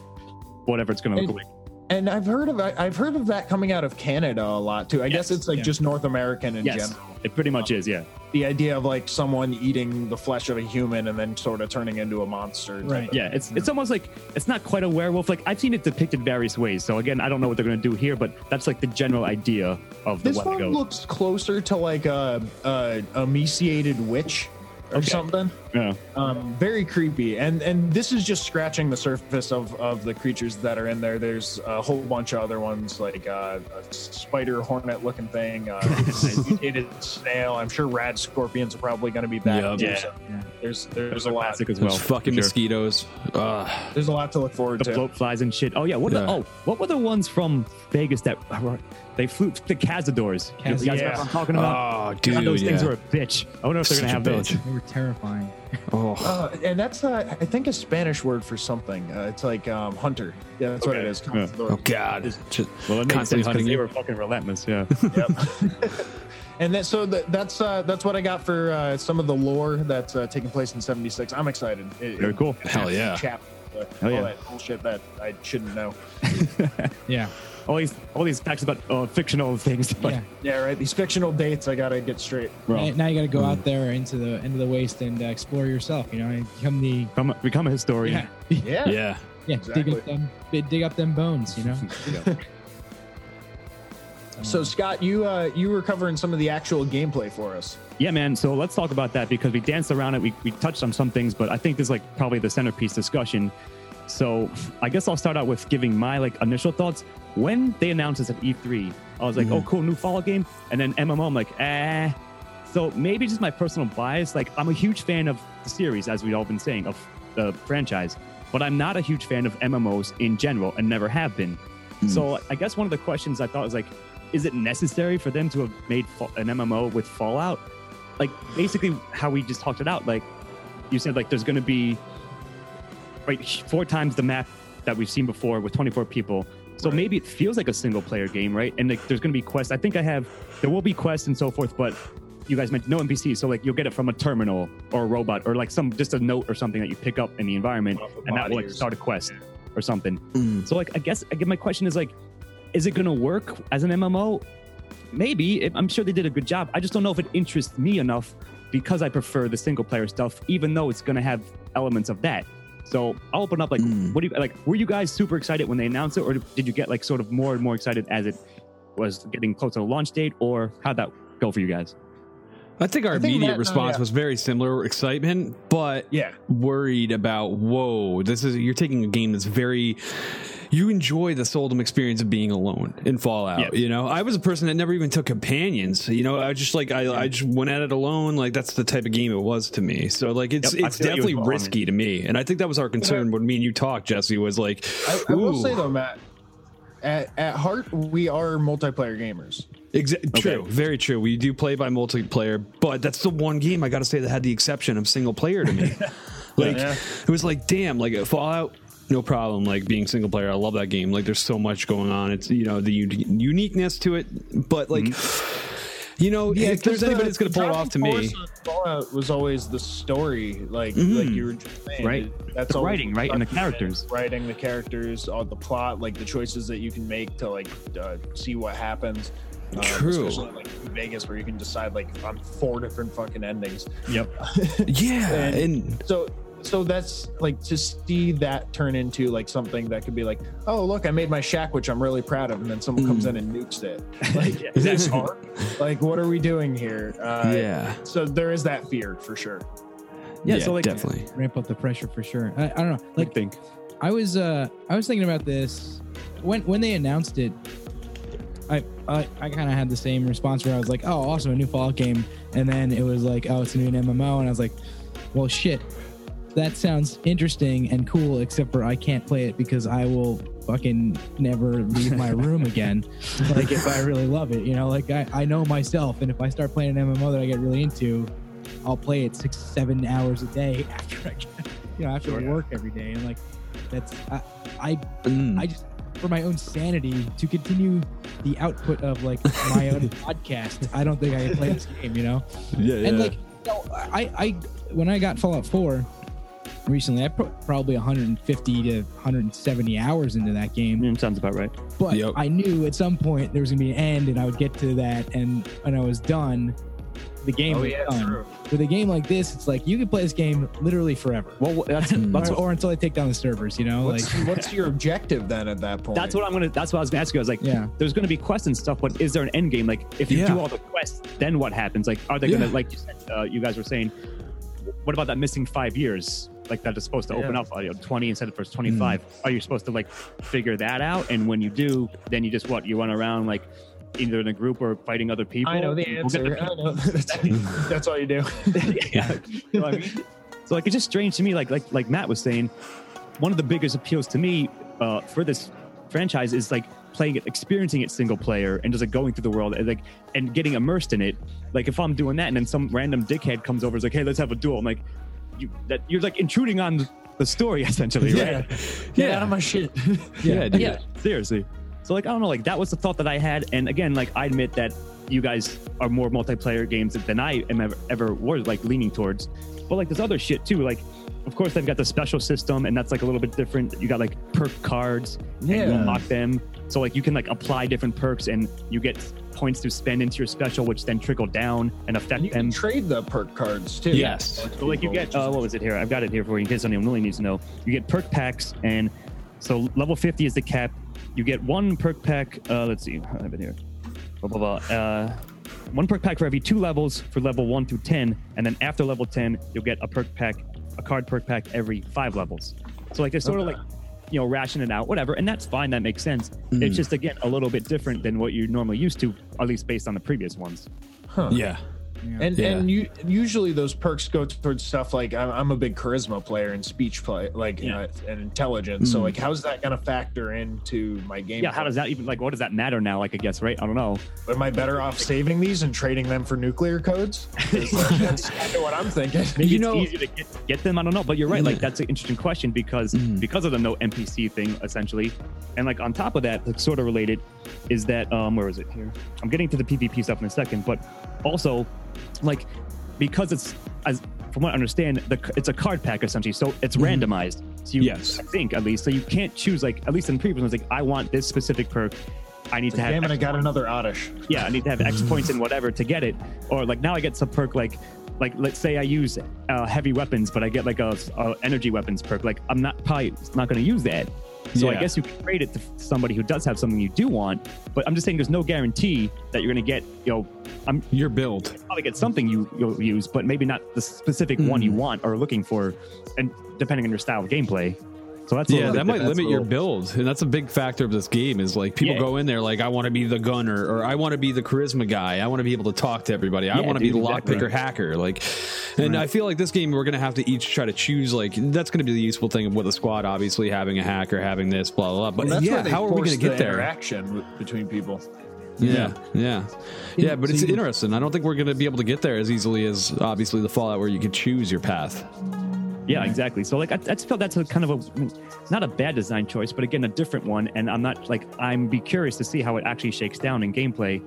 whatever it's gonna look like. And I've heard of I've heard of that coming out of Canada a lot too. I guess it's like yeah. just North American in Yes, general. it pretty much is. Yeah, The idea of like someone eating the flesh of a human and then sort of turning into a monster. Right. yeah. It's it's almost like it's not quite a werewolf. Like I've seen it depicted various ways. So again, I don't know what they're gonna do here, but that's like the general idea of the This one looks closer to like a, a emaciated witch or Okay. something. yeah. Um, very creepy, and and this is just scratching the surface of of the creatures that are in there. There's a whole bunch of other ones like uh, a spider hornet looking thing, uh, mutated snail. I'm sure rad scorpions are probably going to be back. Yep. Yeah. so There's there's a lot. Classic as Those well. fucking sure. mosquitoes. Ugh. There's a lot to look forward the to. bloatflies and shit. Oh yeah, what? Yeah. The, oh, what were the ones from Vegas that were, they flew the Cazadors? You guys know Yeah. what I'm talking about? Oh, God, dude. those things were a bitch. I wonder if they're gonna have those. They were terrifying. Oh. Uh, and that's uh, I think a Spanish word for something. Uh, it's like um, hunter. Yeah, that's what it is. Yeah. Oh God. Just Well, it makes constantly sense hunting they you. were fucking relentless. Yeah. Yep. and that, so that, that's uh, that's what I got for uh, some of the lore that's uh, taking place in '76. I'm excited. It, Very cool. Hell yeah. Chap, uh, Hell all yeah. that bullshit that I shouldn't know. Yeah. All these all these facts about uh, fictional things. But yeah. Yeah, right. These fictional dates, I gotta get straight. Bro, Now, now you got to go out there into the into the waste and uh, explore yourself. You know, and become the become, become a historian. yeah Yeah. Yeah. yeah dig Exactly. up them dig up them bones. You know. So Scott, you uh, you were covering some of the actual gameplay for us. Yeah, man. So let's talk about that because we danced around it. We, we touched on some things, but I think this is like probably the centerpiece discussion. So I guess I'll start out with giving my like initial thoughts. When they announced this at E3, I was like, Mhm. oh, cool, new Fallout game. And then MMO, I'm like, eh. So maybe just my personal bias. Like, I'm a huge fan of the series, as we've all been saying, of the franchise, but I'm not a huge fan of MMOs in general and never have been. So I guess one of the questions I thought was like, is it necessary for them to have made an MMO with Fallout? Like basically how we just talked it out. Like you said, like there's going to be right four times the map that we've seen before with 24 people. So maybe it feels like a single player game, right? And like there's going to be quests. I think I have there will be quests and so forth, but you guys mentioned no NPC. so like you'll get it from a terminal or a robot or like some just a note or something that you pick up in the environment, Off and that will like start a quest or something. Mm. So like I guess I guess my question is like, is it gonna work as an MMO? Maybe. It- I'm sure they did a good job. I just don't know if it interests me enough because I prefer the single player stuff, even though it's going to have elements of that. So I'll open up like, Mm. what do you like? Were you guys super excited when they announced it, or did you get like sort of more and more excited as it was getting closer to the launch date, or how'd that go for you guys? I think our I think immediate Matt and I, response yeah. was very similar excitement, but Yeah. worried about whoa, this is you're taking a game that's very you enjoy the Soldom experience of being alone in Fallout. Yeah. You know, I was a person that never even took companions. You know, I just like I, I just went at it alone. Like that's the type of game it was to me. So like it's Yep, it's definitely as well. risky to me, and I think that was our concern when me and you talked, Jesse. Was like, I, I will say though, Matt, at, at heart, we are multiplayer gamers. Exa- True, very true. We do play by multiplayer, but that's the one game I got to say that had the exception of single player to me. like Yeah. it was like, damn, like Fallout, no problem. Like being single player, I love that game. Like there's so much going on. It's you know the u- uniqueness to it, but like you know, if there's 'cause anybody that's gonna pull it off to me, Fallout was always the story, like Mhm. like you were just saying, Right. It- That's The writing, right, and the characters. writing the characters, all the plot, like the choices that you can make to like uh, see what happens. Um, True. especially like Vegas, where you can decide like on four different fucking endings. Yep. yeah, And- and So so that's like to see that turn into like something that could be like, oh look, I made my shack, which I'm really proud of, and then someone comes in and nukes it. Like, is this hard? Like, what are we doing here? Uh, yeah, So there is that fear for sure. Yeah, so, like- definitely. Ramp up the pressure for sure. I, I don't know. Like Like think. I was uh I was thinking about this when when they announced it. I I, I kind of had the same response where I was like, oh, awesome, a new Fallout game, and then it was like, oh, it's a new MMO, and I was like, well, shit, that sounds interesting and cool, except for I can't play it because I will fucking never leave my room again. Like if I really love it, you know, like I, I know myself, and if I start playing an MMO that I get really into, I'll play it six seven hours a day after I get, you know after work every day, and like that's I I Mm. I just for my own sanity to continue the output of like my own podcast. I don't think I can play this game, you know. yeah, yeah. And like, you know, I I when I got Fallout Four recently, I put probably 150 to 170 hours into that game. Mm, sounds about right. But Yep. I knew at some point there was gonna be an end, and I would get to that, and when I was done, the game Oh, was yeah, done. true. With a game like this, it's like you can play this game literally forever. Well, that's Or, that's what, or until I take down the servers, you know, like What's, what's your objective then at that point? that's what I'm gonna. That's what I was gonna ask you. I was like, Yeah. there's gonna be quests and stuff, but is there an end game? Like, if you Yeah. do all the quests, then what happens? Like, are they Yeah. gonna like you said? Uh, you guys were saying, what about that missing five years? Like that is supposed to open Yeah. up, know, 20 instead of first 25. Are you supposed to like figure that out? And when you do, then you just what? You run around like either in a group or fighting other people. I know the We'll answer. the I know. That's, that's all you do. yeah. You know I mean? So like it's just strange to me, like like like Matt was saying, one of the biggest appeals to me uh, for this franchise is like playing it, experiencing it single player, and just like going through the world and like and getting immersed in it. Like if I'm doing that, and then some random dickhead comes over, is like, "Hey, let's have a duel." I'm like, "You that you're like intruding on the story essentially, right?" Get out of my shit. yeah, dude. Yeah, seriously. So like I don't know, like that was the thought that I had, and again, like I admit that you guys are more multiplayer games than I am ever, ever was like leaning towards. But like there's other shit too. Like of course they've got the special system, and that's like a little bit different. You got like perk cards, and you Yeah. unlock them. So like you can like apply different perks, and you get points to spend into your special, which then trickle down and affect You them. can trade the perk cards too. Yes. So like you get uh, what was it here? I've got it here for you in case anyone really needs to know. You get perk packs, and so level 50 is the cap. You get one perk pack. Uh, let's see, I have it here. Blah blah blah. Uh, one perk pack for every two levels for level one through 10, and then after level 10, you'll get a perk pack, a card perk pack every five levels. So like they sort of like you know ration it out, whatever, and that's fine. That makes sense. It's mm. just again a little bit different than what you're normally used to, at least based on the previous ones. Huh. yeah. And Yeah. and you usually those perks go towards stuff like I'm, I'm a big charisma player and speech play like Yeah. uh, and intelligence. So Mm. like how's that gonna factor into my game? Yeah, how does that even like? What does that matter now? Like I guess right? I don't know. Am I better off saving these and trading them for nuclear codes? like, that's kind of what I'm thinking. Maybe You it's know- easier to get, get them. I don't know, but you're right. Like that's an interesting question because Mhm. because of the no NPC thing, essentially, and like on top of that, like sort of related, is that um where is it here? I'm getting to the PvP stuff in a second, but also like because it's as from what I understand, the it's a card pack essentially, so it's randomized. So you, Yes. I think at least, so you can't choose like at least in previous ones, like I want this specific perk. I need to have Damn it, I got another oddish. yeah, I need to have X points in whatever to get it. Or like now I get some perk like like let's say I use uh, heavy weapons, but I get like a, a energy weapons perk. Like I'm not probably not going to use that. So I guess you can trade it to somebody who does have something you do want. But I'm just saying there's no guarantee that you're going to get. You know, I'm Your build. probably get something you you'll use, but maybe not the specific one Hmm. you want or looking for, and depending on your style of gameplay. So that's Yeah, that might different. limit your build, and that's a big factor of this game. Is like people Yeah. go in there like, I want to be the gunner, or I want to be the charisma guy. I want to be able to talk to everybody. I Yeah, want to be the exactly. lockpicker hacker. Like, and I feel like this game we're gonna have to each try to choose. Like, that's gonna be the useful thing with a squad. Obviously, having a hacker, having this, blah blah. blah. But Well, yeah, how are we gonna get the there? Interaction between people. Yeah, yeah, yeah. But it's interesting. I don't think we're gonna be able to get there as easily as obviously the Fallout, where you can choose your path. Yeah, exactly. So like I, I just felt that's a kind of a not a bad design choice, but again a different one. And I'm not like I'm be curious to see how it actually shakes down in gameplay.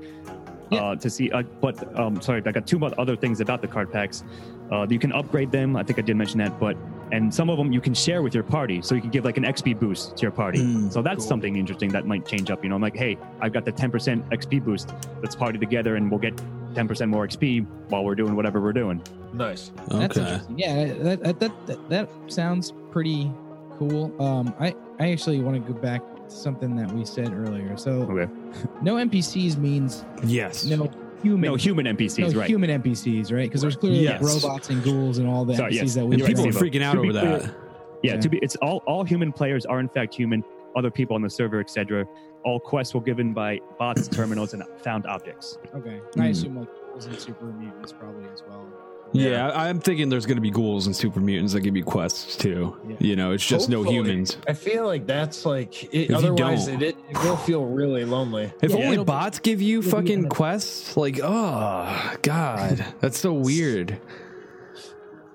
Uh, to see, uh, but um, sorry, I got two other things about the card packs. Uh, you can upgrade them. I think I did mention that, but and some of them you can share with your party, so you can give like an XP boost to your party. so that's something interesting that might change up. You know, I'm like, hey, I've got the 10% XP boost. Let's party together, and we'll get 10% more XP while we're doing whatever we're doing. Nice. That's Okay. interesting. Yeah, that that, that that that sounds pretty cool. Um, I I actually want to go back to something that we said earlier. So Okay. no NPCs means Yes. no human. No human NPCs, no right? human NPCs, right? Because there's clearly like, robots and ghouls and all the Sorry, NPCs yes. that we And You're people are right, train. Steve. freaking out To be over clear- that. Yeah, Yeah. to be it's all all human players are in fact human. Other people on the server, etc. All quests were given by bots, terminals, and found objects. Okay, Hmm. I assume like ghouls and super mutants probably as well. Yeah, I- I'm thinking there's going to be ghouls and super mutants that give you quests too. Yeah. You know, it's just no Hopefully. humans. I feel like that's like it, you otherwise don't- it, it will feel really lonely. If Yeah, only it'll be- bots give you be fucking in quests, like, oh god, that's so weird.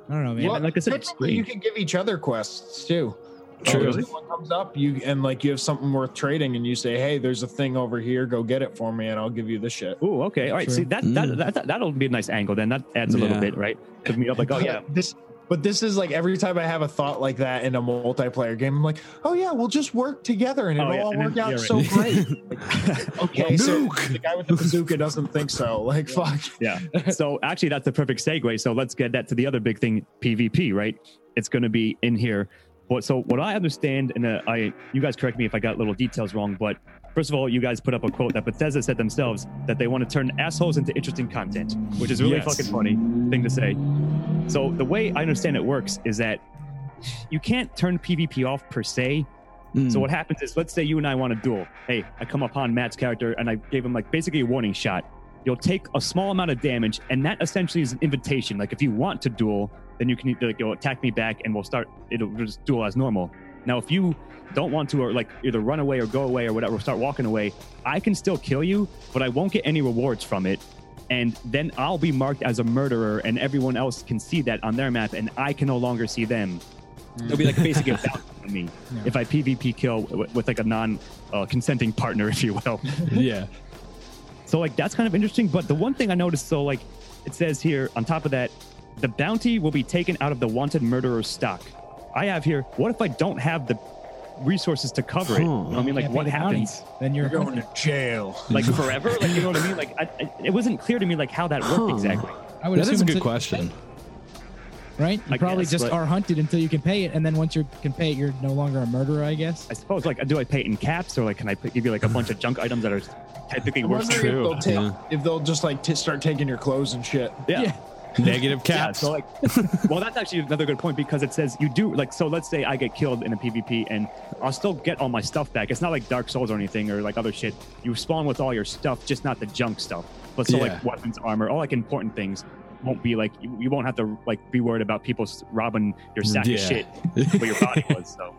I don't know, man. Well, like I said, it's technically you free. can give each other quests too. Oh, True. If someone comes up, you and like you have something worth trading, and you say, "Hey, there's a thing over here. Go get it for me, and I'll give you the shit." Ooh, okay, all right. Sure. See that, that mm. that that that'll be a nice angle. Then that adds a little bit, right? Give me up like, oh yeah, this. But this is like every time I have a thought like that in a multiplayer game, I'm like, "Oh yeah, we'll just work together, and it'll Oh, yeah, all and then- work out yeah, so right. great." Like, okay, so the guy with the bazooka doesn't think so. Like, fuck. yeah. So actually, that's the perfect segue. So let's get that to the other big thing, PvP, right? It's going to be in here. So what I understand, and uh, I, you guys correct me if I got little details wrong, but first of all, you guys put up a quote that Bethesda said themselves that they want to turn assholes into interesting content, which is really Yes. fucking funny thing to say. So the way I understand it works is that you can't turn PvP off per se. Mm. So what happens is, let's say you and I want to duel. Hey, I come upon Matt's character and I gave him like basically a warning shot. You'll take a small amount of damage, and that essentially is an invitation. Like if you want to duel, then you can either like, go attack me back, and we'll start. It'll just duel as normal. Now, if you don't want to, or like either run away or go away or whatever, start walking away, I can still kill you, but I won't get any rewards from it. And then I'll be marked as a murderer, and everyone else can see that on their map, and I can no longer see them. It'll be like basically a bounty on me Yeah. if I PvP kill with, with like a non uh, consenting partner, if you will. yeah, So like that's kind of interesting. But the one thing I noticed, so like it says here on top of that, the bounty will be taken out of the wanted murderer's stock. I have here. What if I don't have the resources to cover it? You know what I mean, like Can't what pay bounty, happens? Then you're You're going to jail. Like forever? Like you know what I mean? Like I, I, it wasn't clear to me like how that worked Huh. exactly. I would that is a assume good it's question. right? You I probably guess, just but- are hunted until you can pay it, and then once you can pay it, you're no longer a murderer, I guess. I suppose like do I pay it in caps or like can I put- give you like a bunch of junk items that are technically I worth? wonder if true, they'll take yeah. if they'll just like t- start taking your clothes and shit. Yeah. Negative Yeah, so like, well, that's actually another good point because it says you do like. So let's say I get killed in a PvP and I'll still get all my stuff back. It's not like Dark Souls or anything or like other shit. You spawn with all your stuff, just not the junk stuff. But so Yeah. like weapons, armor, all like important things won't be like you, you won't have to like be worried about people robbing your sack Yeah. of shit where your body was. So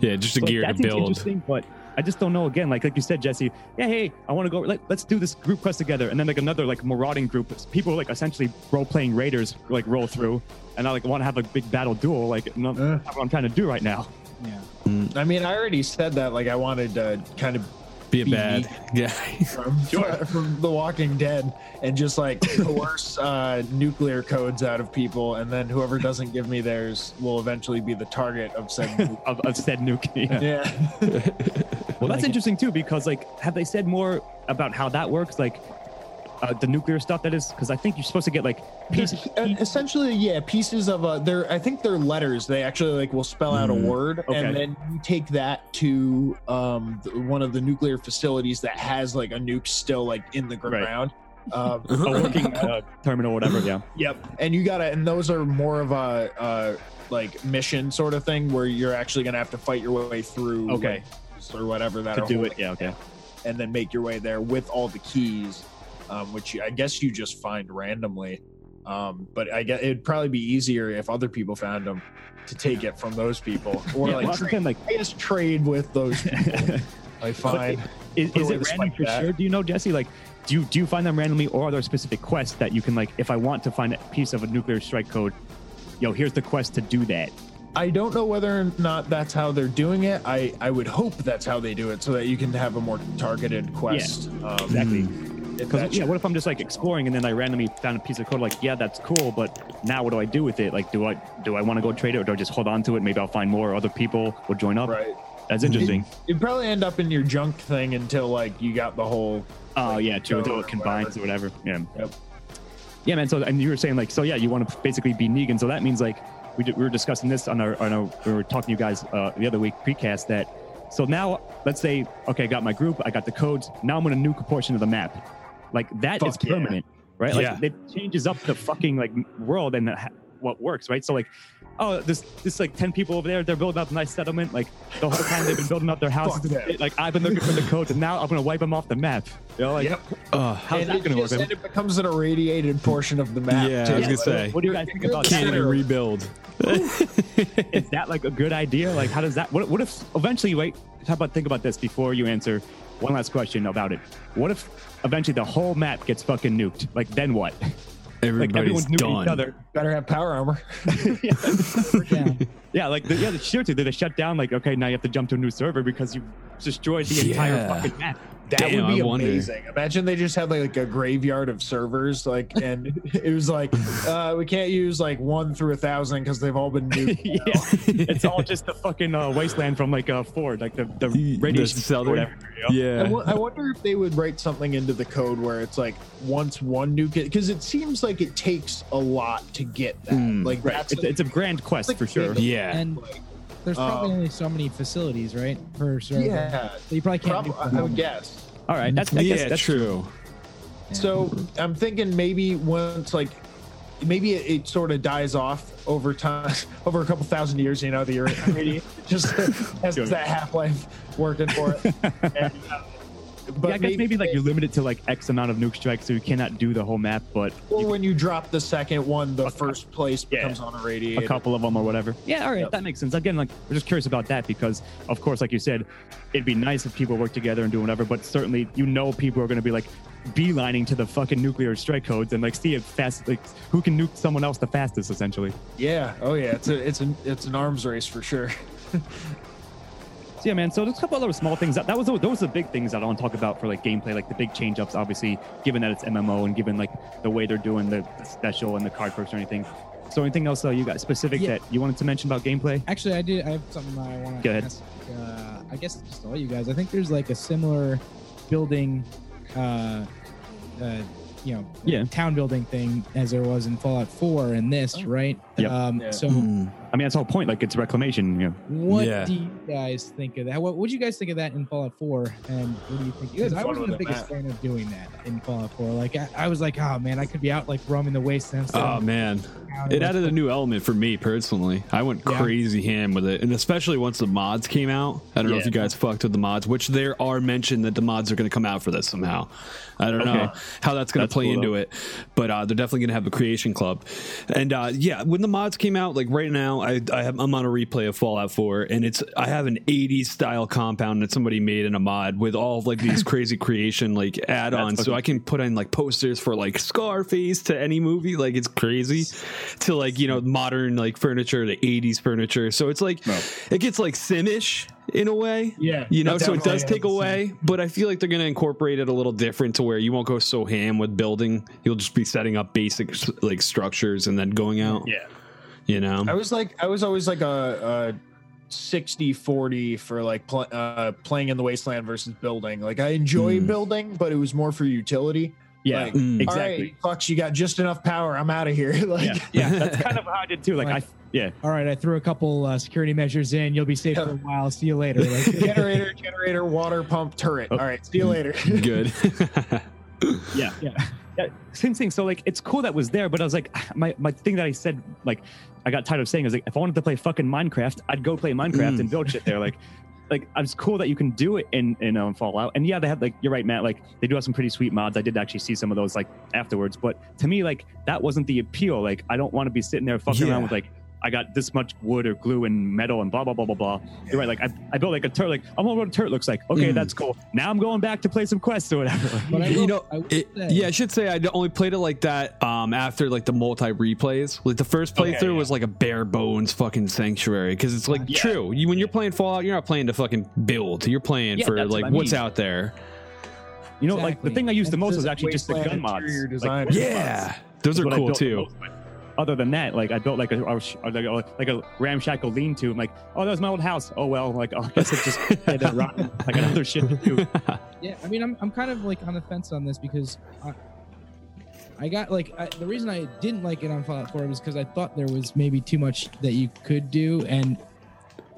yeah, just a So, gear to build. interesting, but I just don't know. Again, like like you said, Jesse. Yeah, hey, I want to go. Let, let's do this group quest together, and then like another like marauding group. People like essentially role playing raiders like roll through, and I like want to have a big battle duel. Like no, Uh. what I'm trying to do right now. Yeah. I mean, I already said that. Like, I wanted to kind of Be a bad. guy Yeah. from, from The Walking Dead and just like coerce uh, nuclear codes out of people, and then whoever doesn't give me theirs will eventually be the target of said. Of, of said nuke. Yeah. yeah. Well, that's interesting too because like, have they said more about how that works? Like, uh, the nuclear stuff that is because I think you're supposed to get like pieces. Uh, essentially yeah pieces of uh they're i think they're letters they actually like will spell out a Mm. word Okay. and then you take that to um th- one of the nuclear facilities that has like a nuke still like in the Right. ground um a working uh, terminal, whatever. Yeah. Yep. And you gotta, and those are more of a, uh, like mission sort of thing where you're actually gonna have to fight your way through, Okay. like, or whatever that To do holding it. Yeah. Okay. and then make your way there with all the keys, um, which I guess you just find randomly. Um, but I guess it'd probably be easier if other people found them to take it from those people, or Yeah, like, trade, like, I guess trade with those people. I find. is, is it random for bat. sure? Do you know, Jesse? Like, do you do you find them randomly, or are there specific quests that you can like? If I want to find a piece of a nuclear strike code, yo, here's the quest to do that. I don't know whether or not that's how they're doing it. I, I would hope that's how they do it so that you can have a more targeted quest. Um, Exactly. Because yeah, what if I'm just like exploring and then I randomly found a piece of code? Like, yeah, that's cool, but now what do I do with it? Like, do I do I want to go trade it, or do I just hold on to it? Maybe I'll find more. Other people will join up. right. That's interesting. You'd probably end up in your junk thing until like you got the whole. Oh yeah, true. Until it combines or whatever. Yeah. Yep. Yeah, man. So and you were saying like, so yeah, you want to basically be Negan. So that means like we, did, we were discussing this on our on our we were talking to you guys uh, the other week precast that. So now let's say okay, I got my group, I got the codes. Now I'm gonna nuke a portion of the map. Like that is Fuck yeah. permanent, right? Like Yeah. it changes up the fucking like world and the, what works, right? So like. Oh, this this like ten people over there. They're building up a nice settlement. Like the whole time they've been building up their houses. Fuck and Like I've been looking for the codes, and now I'm gonna wipe them off the map. You know, like Yep. Uh, how's and that it, gonna work? just, and it becomes an irradiated portion of the map. Yeah, too. I was gonna say. What do you guys think about can't that? rebuild. Is that like a good idea? Like, how does that? What, what if eventually? Wait, how about think about this before you answer. One last question about it. What if eventually the whole map gets fucking nuked? Like, then what? Like Everybody's everyone's nuking each done. other. Better have power armor. down. Yeah, like the, yeah, the seriously, did they shut down? Like, okay, now you have to jump to a new server because you destroyed the entire fucking map. That Damn, would be I wonder. amazing. Imagine they just had like, like a graveyard of servers, like, and it was like, uh, we can't use like one through a thousand because they've all been nuked. yeah, it's all just the fucking uh, wasteland from like uh, Ford, like the the The radiation southern- whatever. you know? Yeah. wo- I wonder if they would write something into the code where it's like once one nuke because it seems like it takes a lot to get that. Mm. Like Right. that's It's, it's a grand quest like for sure. Yeah. And there's probably Um, only so many facilities, right, per server. yeah. So you probably can't. Prob- nuke I would guess. All right, that's I guess yeah, that's true. So I'm thinking maybe once like maybe it, it sort of dies off over time, over a couple thousand years. You know, the Earth already just has that half life working for it. And, uh, but yeah, I guess maybe, like you're limited to like X amount of nuke strikes, so you cannot do the whole map, but or when you drop the second one, the first place Yeah. becomes on a radiator. a couple of them or whatever. Yeah, all right, Yep. that makes sense. Again, like we're just curious about that because, of course, like you said, it'd be nice if people work together and do whatever, but certainly you know people are going to be like beelining to the fucking nuclear strike codes and like see if fast like who can nuke someone else the fastest, essentially. Yeah. Oh yeah. It's a it's an it's an arms race for sure. So yeah, man. So there's a couple other small things that that was those are the big things that I want to talk about for like gameplay, like the big change ups. Obviously, given that it's MMO and given like the way they're doing the, special and the card perks or anything. So anything else uh, you got specific Yeah. that you wanted to mention about gameplay? Actually, I did. I have something I want Go to ahead. ask. Uh, I guess just all you guys. I think there's like a similar building, uh, uh, you know, Yeah. town building thing as there was in Fallout 4 and this, right? Yep. Um, Yeah. So, Mm. I mean, that's the whole point. Like it's reclamation. You know. what Yeah. do you guys think of that? What would you guys think of that in Fallout 4? And what do you think? You had Because I fun wasn't the biggest Matt. fan of doing that in Fallout 4. Like, I, I was like, oh man, I could be out like roaming the wastelands. Oh man, it added a new element for me personally. I went Yeah. crazy ham with it, and especially once the mods came out. I don't know if you guys fucked with the mods, which there are mentioned that the mods are going to come out for this somehow. I don't know how that's going to play cool, into though. it, but uh, they're definitely going to have a creation club. And uh, yeah, when the mods came out, like right now, I, I have, I'm on a replay of Fallout 4, and it's I have an 80s style compound that somebody made in a mod with all of like these crazy creation like add-ons, so I can put in like posters for like Scarface to any movie, like it's crazy, to like you know modern like furniture to 80s furniture. So it's like it gets like simish in a way. Yeah, You know, so it does take away, but I feel like they're going to incorporate it a little different to where you won't go so ham with building. You'll just be setting up basic like structures and then going out. Yeah. You know? I was like I was always like a, a 60 40 for like pl- uh, playing in the wasteland versus building. Like I enjoy Hmm. building, but it was more for utility. Yeah, Like, Mm. All right, exactly. fucks, you got just enough power. I'm out of here. like, Yeah, yeah, that's kind of how I did too. Like, Like- I, yeah, All right, I threw a couple uh, security measures in. You'll be safe for a while. See you later. Like, generator, generator, water pump, turret. Oh. All right, see you later. Good. yeah, yeah. yeah, same thing. So like, it's cool that was there, but I was like, my my thing that I said, like, I got tired of saying is like, if I wanted to play fucking Minecraft, I'd go play Minecraft Mm. and build shit there. Like, like it's cool that you can do it in in um, Fallout. And yeah, they have like, you're right, Matt. Like, they do have some pretty sweet mods. I did actually see some of those like afterwards, but to me, like, that wasn't the appeal. Like, I don't want to be sitting there fucking Yeah. around with like. I got this much wood or glue and metal and blah blah blah blah blah. You're right. Like I, I built like a turret. Like I'm what a turret looks like. Okay, Mm. that's cool. Now I'm going back to play some quests or whatever. But I you know, I will it, yeah, I should say I only played it like that um, after like the multi replays. Like the first Okay, playthrough yeah. was like a bare bones fucking sanctuary because it's like Yeah. true. You when you're playing Fallout, you're not playing to fucking build. You're playing Yeah, for that's what like what's mean. out there. You know, like the thing I used the most was is actually just the gun mods. interior Like, design. Yeah, mods. those are cool too. most. Other than that, like I built like a, like a like a ramshackle lean-to. I'm like, oh, that was my old house. Oh well, like oh, I guess it just had to run. I got other shit to do. Yeah, I mean, I'm, I'm kind of like on the fence on this because I, I got like I, the reason I didn't like it on Fallout 4 was because I thought there was maybe too much that you could do, and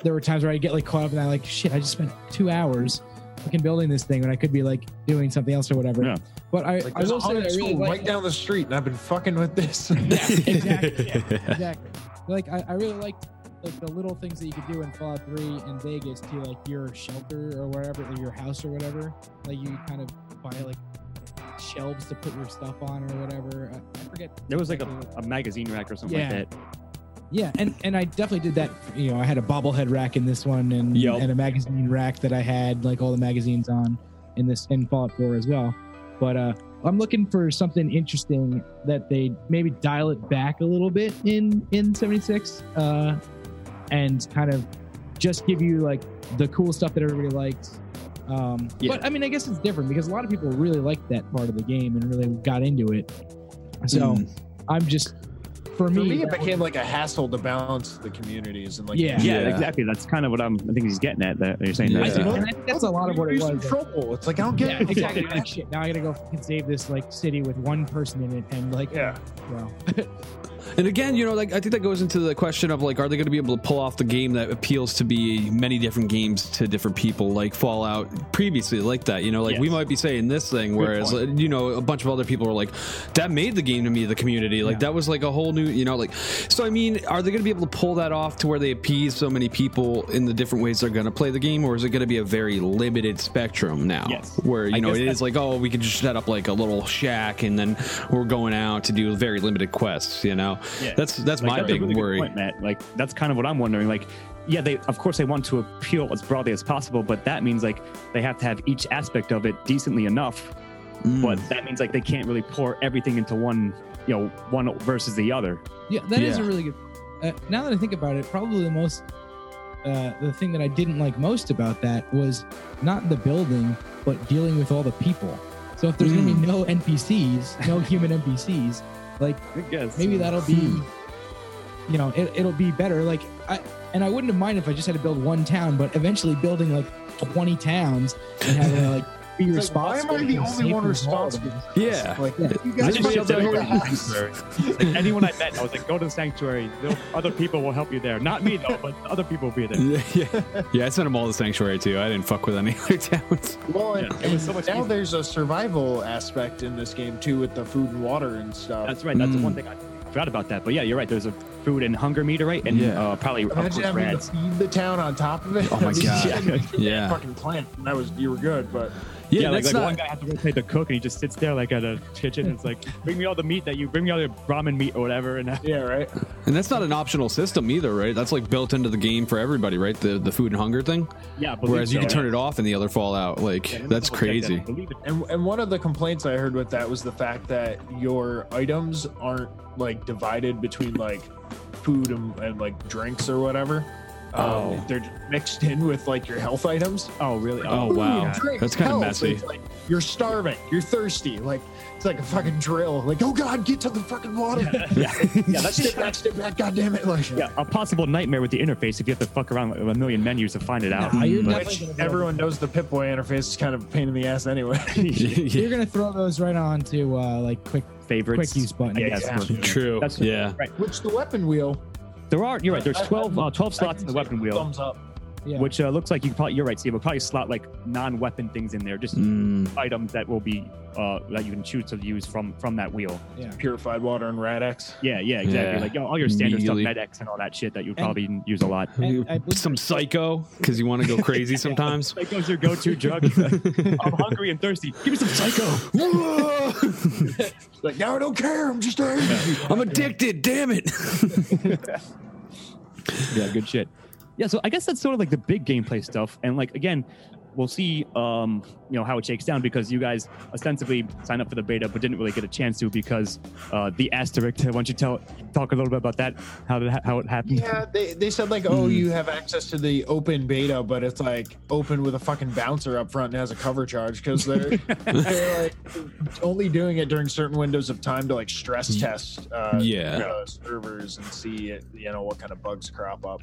there were times where I get like caught up in that, like shit, I just spent two hours fucking building this thing when I could be like doing something else or whatever. Yeah. But I, Like I there's a will say that I really school like right down the street, and I've been fucking with this. yeah, exactly. exactly. Like I, I really liked like the little things that you could do in Fallout 3 in Vegas to like your shelter or wherever, or your house or whatever. Like you kind of buy like shelves to put your stuff on or whatever. I, I forget. There was like a, a magazine rack or something Yeah. like that. Yeah, and and I definitely did that. You know, I had a bobblehead rack in this one, and Yep. and a magazine rack that I had like all the magazines on in this in Fallout 4 as well. But uh, I'm looking for something interesting that they maybe dial it back a little bit in in 76, uh, and kind of just give you like the cool stuff that everybody likes. Um, Yeah. But I mean, I guess it's different because a lot of people really liked that part of the game and really got into it. So Mm. I'm just for For me, me, it became like a hassle to balance the communities and like Yeah. Yeah, Yeah. exactly. That's kind of what I'm. I think he's getting at. That you're saying Yeah. That. think, I think that's a lot of what it Use was. some trouble. It's like I don't get Yeah, it. exactly. Like, shit, now I gotta go save this like city with one person in it, and like, Yeah. well, And again, you know, like I think that goes into the question of like, are they going to be able to pull off the game that appeals to be many different games to different people, like Fallout previously, like that. You know, like we might be saying this thing, whereas you know, a bunch of other people are like, that made the game to me, the community, like that was like a whole new, you know, like. So I mean, are they going to be able to pull that off to where they appease so many people in the different ways they're going to play the game, or is it going to be a very limited spectrum now, Yes. where you I know it is like, oh, we can just set up like a little shack and then we're going out to do very limited quests, you know. Yeah. That's that's Like, my a big really worry. point, Matt. Like that's kind of what I'm wondering. Like, yeah, they of course they want to appeal as broadly as possible, but that means like they have to have each aspect of it decently enough. Mm. But that means like they can't really pour everything into one, you know, one versus the other. yeah, that is Yeah. a really good. Uh, now that I think about it, probably the most, uh, the thing that I didn't like most about that was not the building, but dealing with all the people. So if there's gonna be no NPCs, no human NPCs, like maybe hmm. that'll be you know it, it'll be better. Like i and i wouldn't have minded if i just had to build one town but eventually building like 20 towns and having to like be It's like, why am responsible I the only one of all of responsible? Yeah. Like Yeah. you I just might showed have them to the sanctuary. Like, anyone I met, I was like, go to the sanctuary. There'll- Other people will help you there. Not me though, but other people will be there. Yeah, yeah, yeah. I sent them all to the sanctuary too. I didn't fuck with any other towns. Well, and, Yeah, it was so much now easier. there's a survival aspect in this game too, with the food and water and stuff. That's right. That's the Mm. one thing I forgot about that. But yeah, you're right. There's a food and hunger meter, right? And Yeah. uh, probably of Imagine course, having rats. to feed the town on top of it. Oh my God. yeah. Yeah. Fucking plant. That was you were good, but Yeah, Yeah, like, that's like not. one guy has to rotate the cook, and he just sits there like at a kitchen. And it's like, bring me all the meat that you bring me all your ramen meat or whatever. And yeah, right. and that's not an optional system either, right? That's like built into the game for everybody, right? The the food and hunger thing. yeah, I believe Whereas you so. can turn it off in the other Fallout. Like Yeah, that's double check that. crazy. Believe it. And and one of the complaints I heard with that was the fact that your items aren't like divided between like food and, and like drinks or whatever. Um, they're mixed in with like your health items. Oh, really? Oh, wow. Drink That's kinda messy. It's like you're starving. You're thirsty. Like it's like a fucking drill. Like oh god, get to the fucking water. Yeah, yeah, that's step back, step back. God damn it! Like yeah, a possible nightmare with the interface if you have to fuck around with a million menus to find it out. Nah, you're But- Which everyone knows the Pip-Boy interface is kind of a pain in the ass anyway. You're gonna throw those right on to uh, like quick favorites. quick use button. I guess. Exactly. True. That's true. yeah. right. Which the weapon wheel. There are. You're right. There's I- I- 12, uh, 12 slots in the weapon wheel, Thumbs up. Yeah. which uh, looks like you probably. You're right, Steve. We'll probably slot like non-weapon things in there, just Mm, items that will be uh, that you can choose to use from from that wheel. Purified water and Rad-X. Yeah, yeah, exactly. Yeah. Like you know, all your standard stuff, Immediately. Med-X and all that shit that you And- probably use a lot. And I believe some psycho because you want to go crazy sometimes. Like those your go-to drug. I'm hungry and thirsty. Give me some psycho. Like now I don't care. I'm just angry. I'm addicted. Damn it. yeah, good shit. Yeah, so I guess that's sort of like the big gameplay stuff, and like again, we'll see, um, you know, how it shakes down because you guys ostensibly signed up for the beta but didn't really get a chance to because uh, the asterisk. Why don't you tell talk a little bit about that? How did how it happened? Yeah, they, they said like, oh, you have access to the open beta, but it's like open with a fucking bouncer up front and has a cover charge because they're they're like only doing it during certain windows of time to like stress test uh, Yeah. uh, servers and see you know what kind of bugs crop up.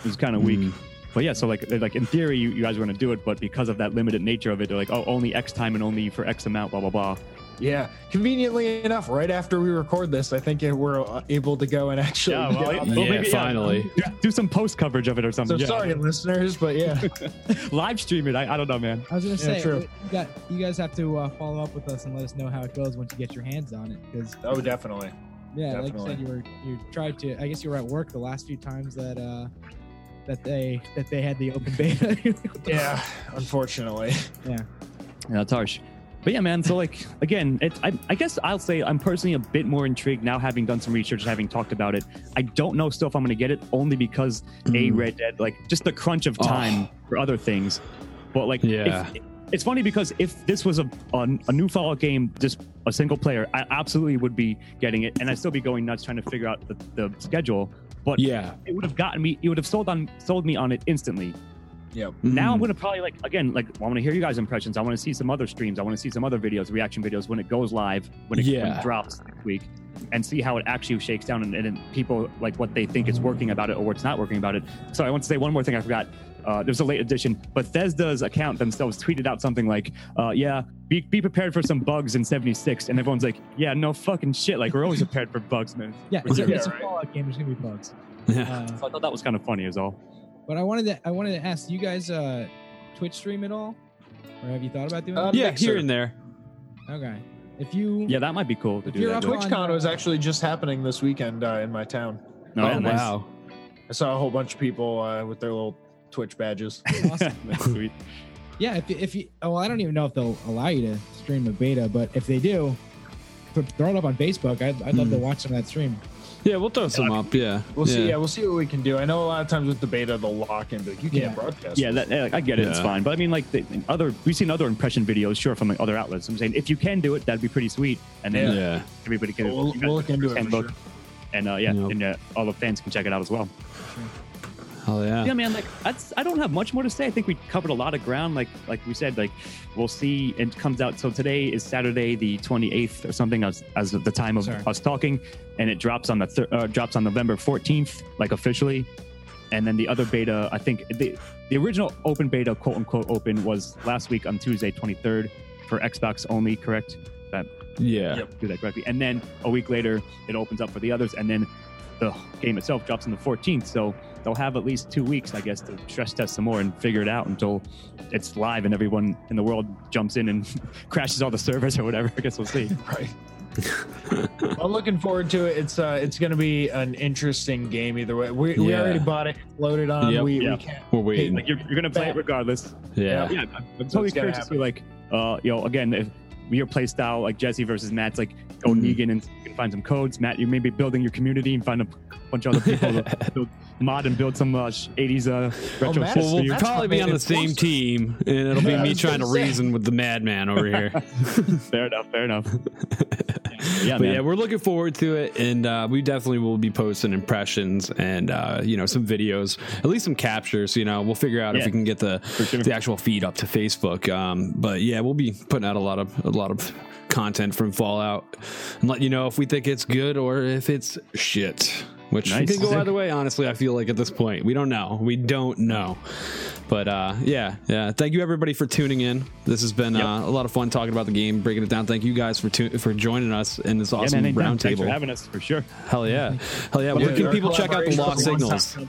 It was kind of weak. Mm. But yeah, so like like in theory, you, you guys were going to do it, but because of that limited nature of it, they're like, oh, only X time and only for X amount, blah blah blah. Yeah, conveniently enough, right after we record this, I think we're uh, able to go and actually. Yeah, well, get on yeah, the- Yeah, finally. do- do some post coverage of it or So something. yeah. sorry, listeners, but yeah, live stream it. I, I don't know, man. I was gonna Yeah, say true. you got you guys have to uh, follow up with us and let us know how it goes once you get your hands on it because oh, definitely. yeah, like you said, you were you tried to. I guess you were at work the last few times that uh that they that they had the open beta. Yeah, unfortunately. yeah. Yeah, it's harsh. But yeah, man. So like again, it, I, I guess I'll say I'm personally a bit more intrigued now, having done some research, having talked about it. I don't know still if I'm going to get it, only because a Mm. Red Dead, like just the crunch of Oh. time for other things. But like, Yeah. if, it's funny because if this was a, a a new Fallout game, just a single player, I absolutely would be getting it, and I'd still be going nuts trying to figure out the, the schedule. But Yeah. it would have gotten me. It would have sold on sold me on it instantly. Yeah. Now I'm Mm. gonna probably like again like I want to hear you guys' impressions. I want to see some other streams. I want to see some other videos, reaction videos when it goes live, when it, when it drops next week, and see how it actually shakes down and, and people like what they think is working about it or what's not working about it. So I want to say one more thing. I forgot. Uh, there's a late addition. Bethesda's account themselves tweeted out something like, uh, "Yeah, be, be prepared for some bugs in '76," and everyone's like, "Yeah, no fucking shit. Like we're always prepared for bugs, man." Yeah, it's, a, Yeah, it's a. Fallout game. There's gonna be bugs. Yeah. Uh, So I thought that was kind of funny, is all. but I wanted to I wanted to ask, do you guys uh Twitch stream at all, or have you thought about doing Uh, that? Yeah, Mixer. here and there. Okay, if you Yeah, that might be cool to If do you're that. up with. on- TwitchCon was actually just happening this weekend uh, in my town. No, yeah, oh, nice. wow. I saw a whole bunch of people uh, with their little Twitch badges. awesome. That's sweet. Yeah, if, you- if you, oh, well, I don't even know if they'll allow you to stream a beta, but if they do, th- throw it up on Facebook. I'd, I'd love to watch some of that stream. Yeah, we'll throw some up. Yeah. We'll see. Yeah. Yeah, we'll see what we can do. I know a lot of times with the beta, they'll lock in, but you can't Yeah. broadcast. Yeah, that, yeah, I get it. It's fine. But I mean, like the other, we've seen other impression videos, sure, from like, other outlets. I'm saying if you can do it, that'd be pretty sweet. And then Yeah. Yeah. everybody can. We'll, we'll look into it for look, sure. And uh, yeah, Yep. and uh, all the fans can check it out as well. Oh yeah. Yeah, man. Like that's. I don't have much more to say. I think we covered a lot of ground. Like like we said, like we'll see. It comes out. So today is Saturday, the 28th or something, as as the time of Sorry. us talking, and it drops on the thir- uh, drops on November 14th, like officially. And then the other beta, I think the the original open beta, quote unquote open, was last week on Tuesday, 23rd, for Xbox only. Correct? That Yeah. Yep. do that correctly. And then a week later, it opens up for the others, and then the game itself drops on the 14th. So they'll have at least two weeks, I guess, to stress test some more and figure it out until it's live and everyone in the world jumps in and crashes all the servers or whatever. I guess we'll see. Right. I'm looking forward to it. It's uh, it's going to be an interesting game either way. We, we already bought it, loaded on. Yep. we, Yeah. we can't. We're waiting. Like you're, you're gonna play it regardless. yeah. Yeah, I'm, I'm totally it's curious to see like, uh, you know, again, if your play style like Jesse versus Matt's like go Mhm. Negan and you can find some codes. Matt, you may be building your community and find a bunch of other people to build, mod and build some uh, 80s uh, retro Matt, shit. Well, we'll probably be on the same enforce it. team, and it'll be Yeah, me trying to say. reason with the madman over here. fair enough. Fair enough. yeah, but man. yeah, we're looking forward to it, and uh, we definitely will be posting impressions and uh, you know some videos, at least some captures. You know, we'll figure out if we can get the sure. the actual feed up to Facebook. Um, but yeah, we'll be putting out a lot of a lot of content from Fallout and let you know if we think it's good or if it's shit. Which Nice. could go either way. Honestly, I feel like at this point we don't know. We don't know. But uh, yeah, yeah. Thank you everybody for tuning in. This has been Yep. uh, a lot of fun talking about the game, breaking it down. Thank you guys for tu- for joining us in this awesome man, anytime. Thanks for roundtable. having us for sure. Hell yeah, hell yeah. Where Yeah, can people check out the collaboration Lost was a long Signals?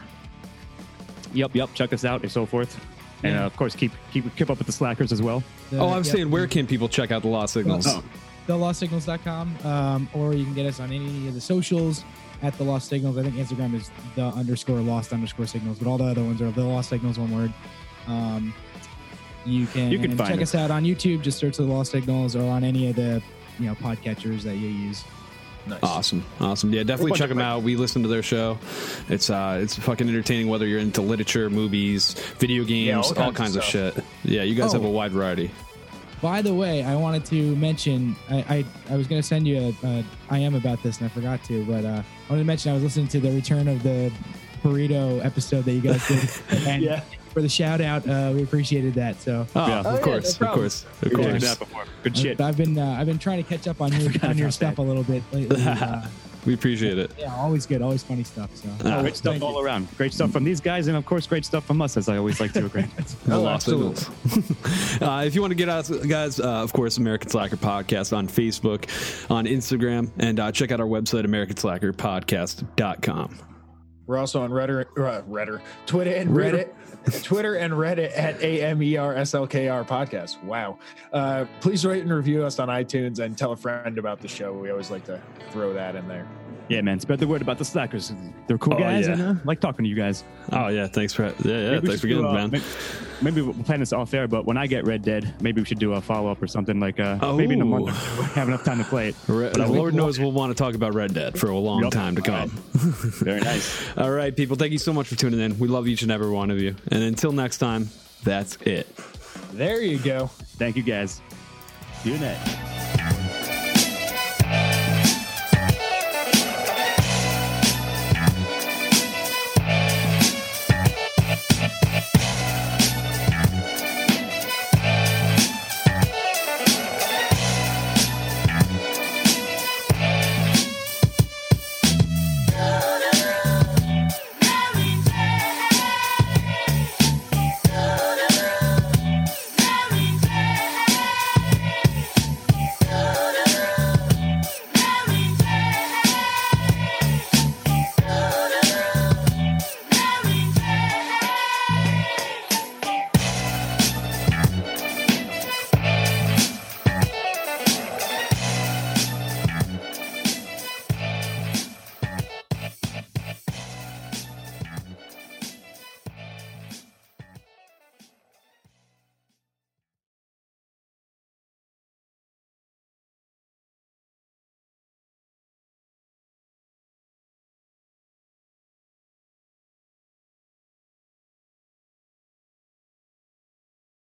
Yep, yep. Check us out and so forth. And uh, of course, keep keep keep up with the slackers as well. The- Oh, I was yeah, saying, where can people check out the Lost Signals? Oh. thelostsignals.com um, or you can get us on any of the socials at the lost signals i think instagram is the underscore lost underscore signals but all the other ones are the lost signals one word um, you can, You can find check us. us out on youtube just search the lost signals or on any of the you know podcatchers that you use Nice. Awesome, awesome. Yeah, definitely check of them out. We listen to their show. It's uh, it's fucking entertaining. Whether you're into literature, movies, video games, all all, kinds kinds of of shit. Yeah, you guys Oh. have a wide variety. by the way i wanted to mention i i, I was going to send you a, a i am about this and i forgot to but uh, i wanted to mention i was listening to the return of the burrito episode that you guys did and Yeah. for the shout out uh, we appreciated that so Oh, Yeah. of Oh, yeah, course, no of course, of We've checked course. before. Good shit. I've been uh, I've been trying to catch up on your on your stuff that. a little bit lately. Uh, We appreciate it. yeah, always good, always funny stuff. So Ah, Great stuff all around. Great stuff from these guys, and of course, great stuff from us, as I always like to agree. the Oh, absolutely. Uh, if you want to get us, guys, uh, of course, American Slacker Podcast on Facebook, on Instagram, and uh, check out our website, AmericanSlackerPodcast.com. We're also on Reddit, uh, Reddit, Twitter and Reddit, Twitter and Reddit at E AMERSLKR podcast. Wow. Uh, please rate and review us on iTunes and tell a friend about the show. We always like to throw that in there. yeah, man. Spread the word about the slackers. They're cool Oh, guys, yeah. and uh, like talking to you guys. Oh yeah, thanks for yeah, yeah Maybe thanks for getting uh, it, man. Maybe, maybe we'll plan this off air, but when I get Red Dead, maybe we should do a follow up or something like uh, maybe in a month. Two. Have enough time to play it. Re- But Lord knows we'll want to talk about Red Dead for a long Yup. time to come. Very nice. All right, people. Thank you so much for tuning in. We love each and every one of you. And until next time, that's it. There you go. Thank you, guys. See you night.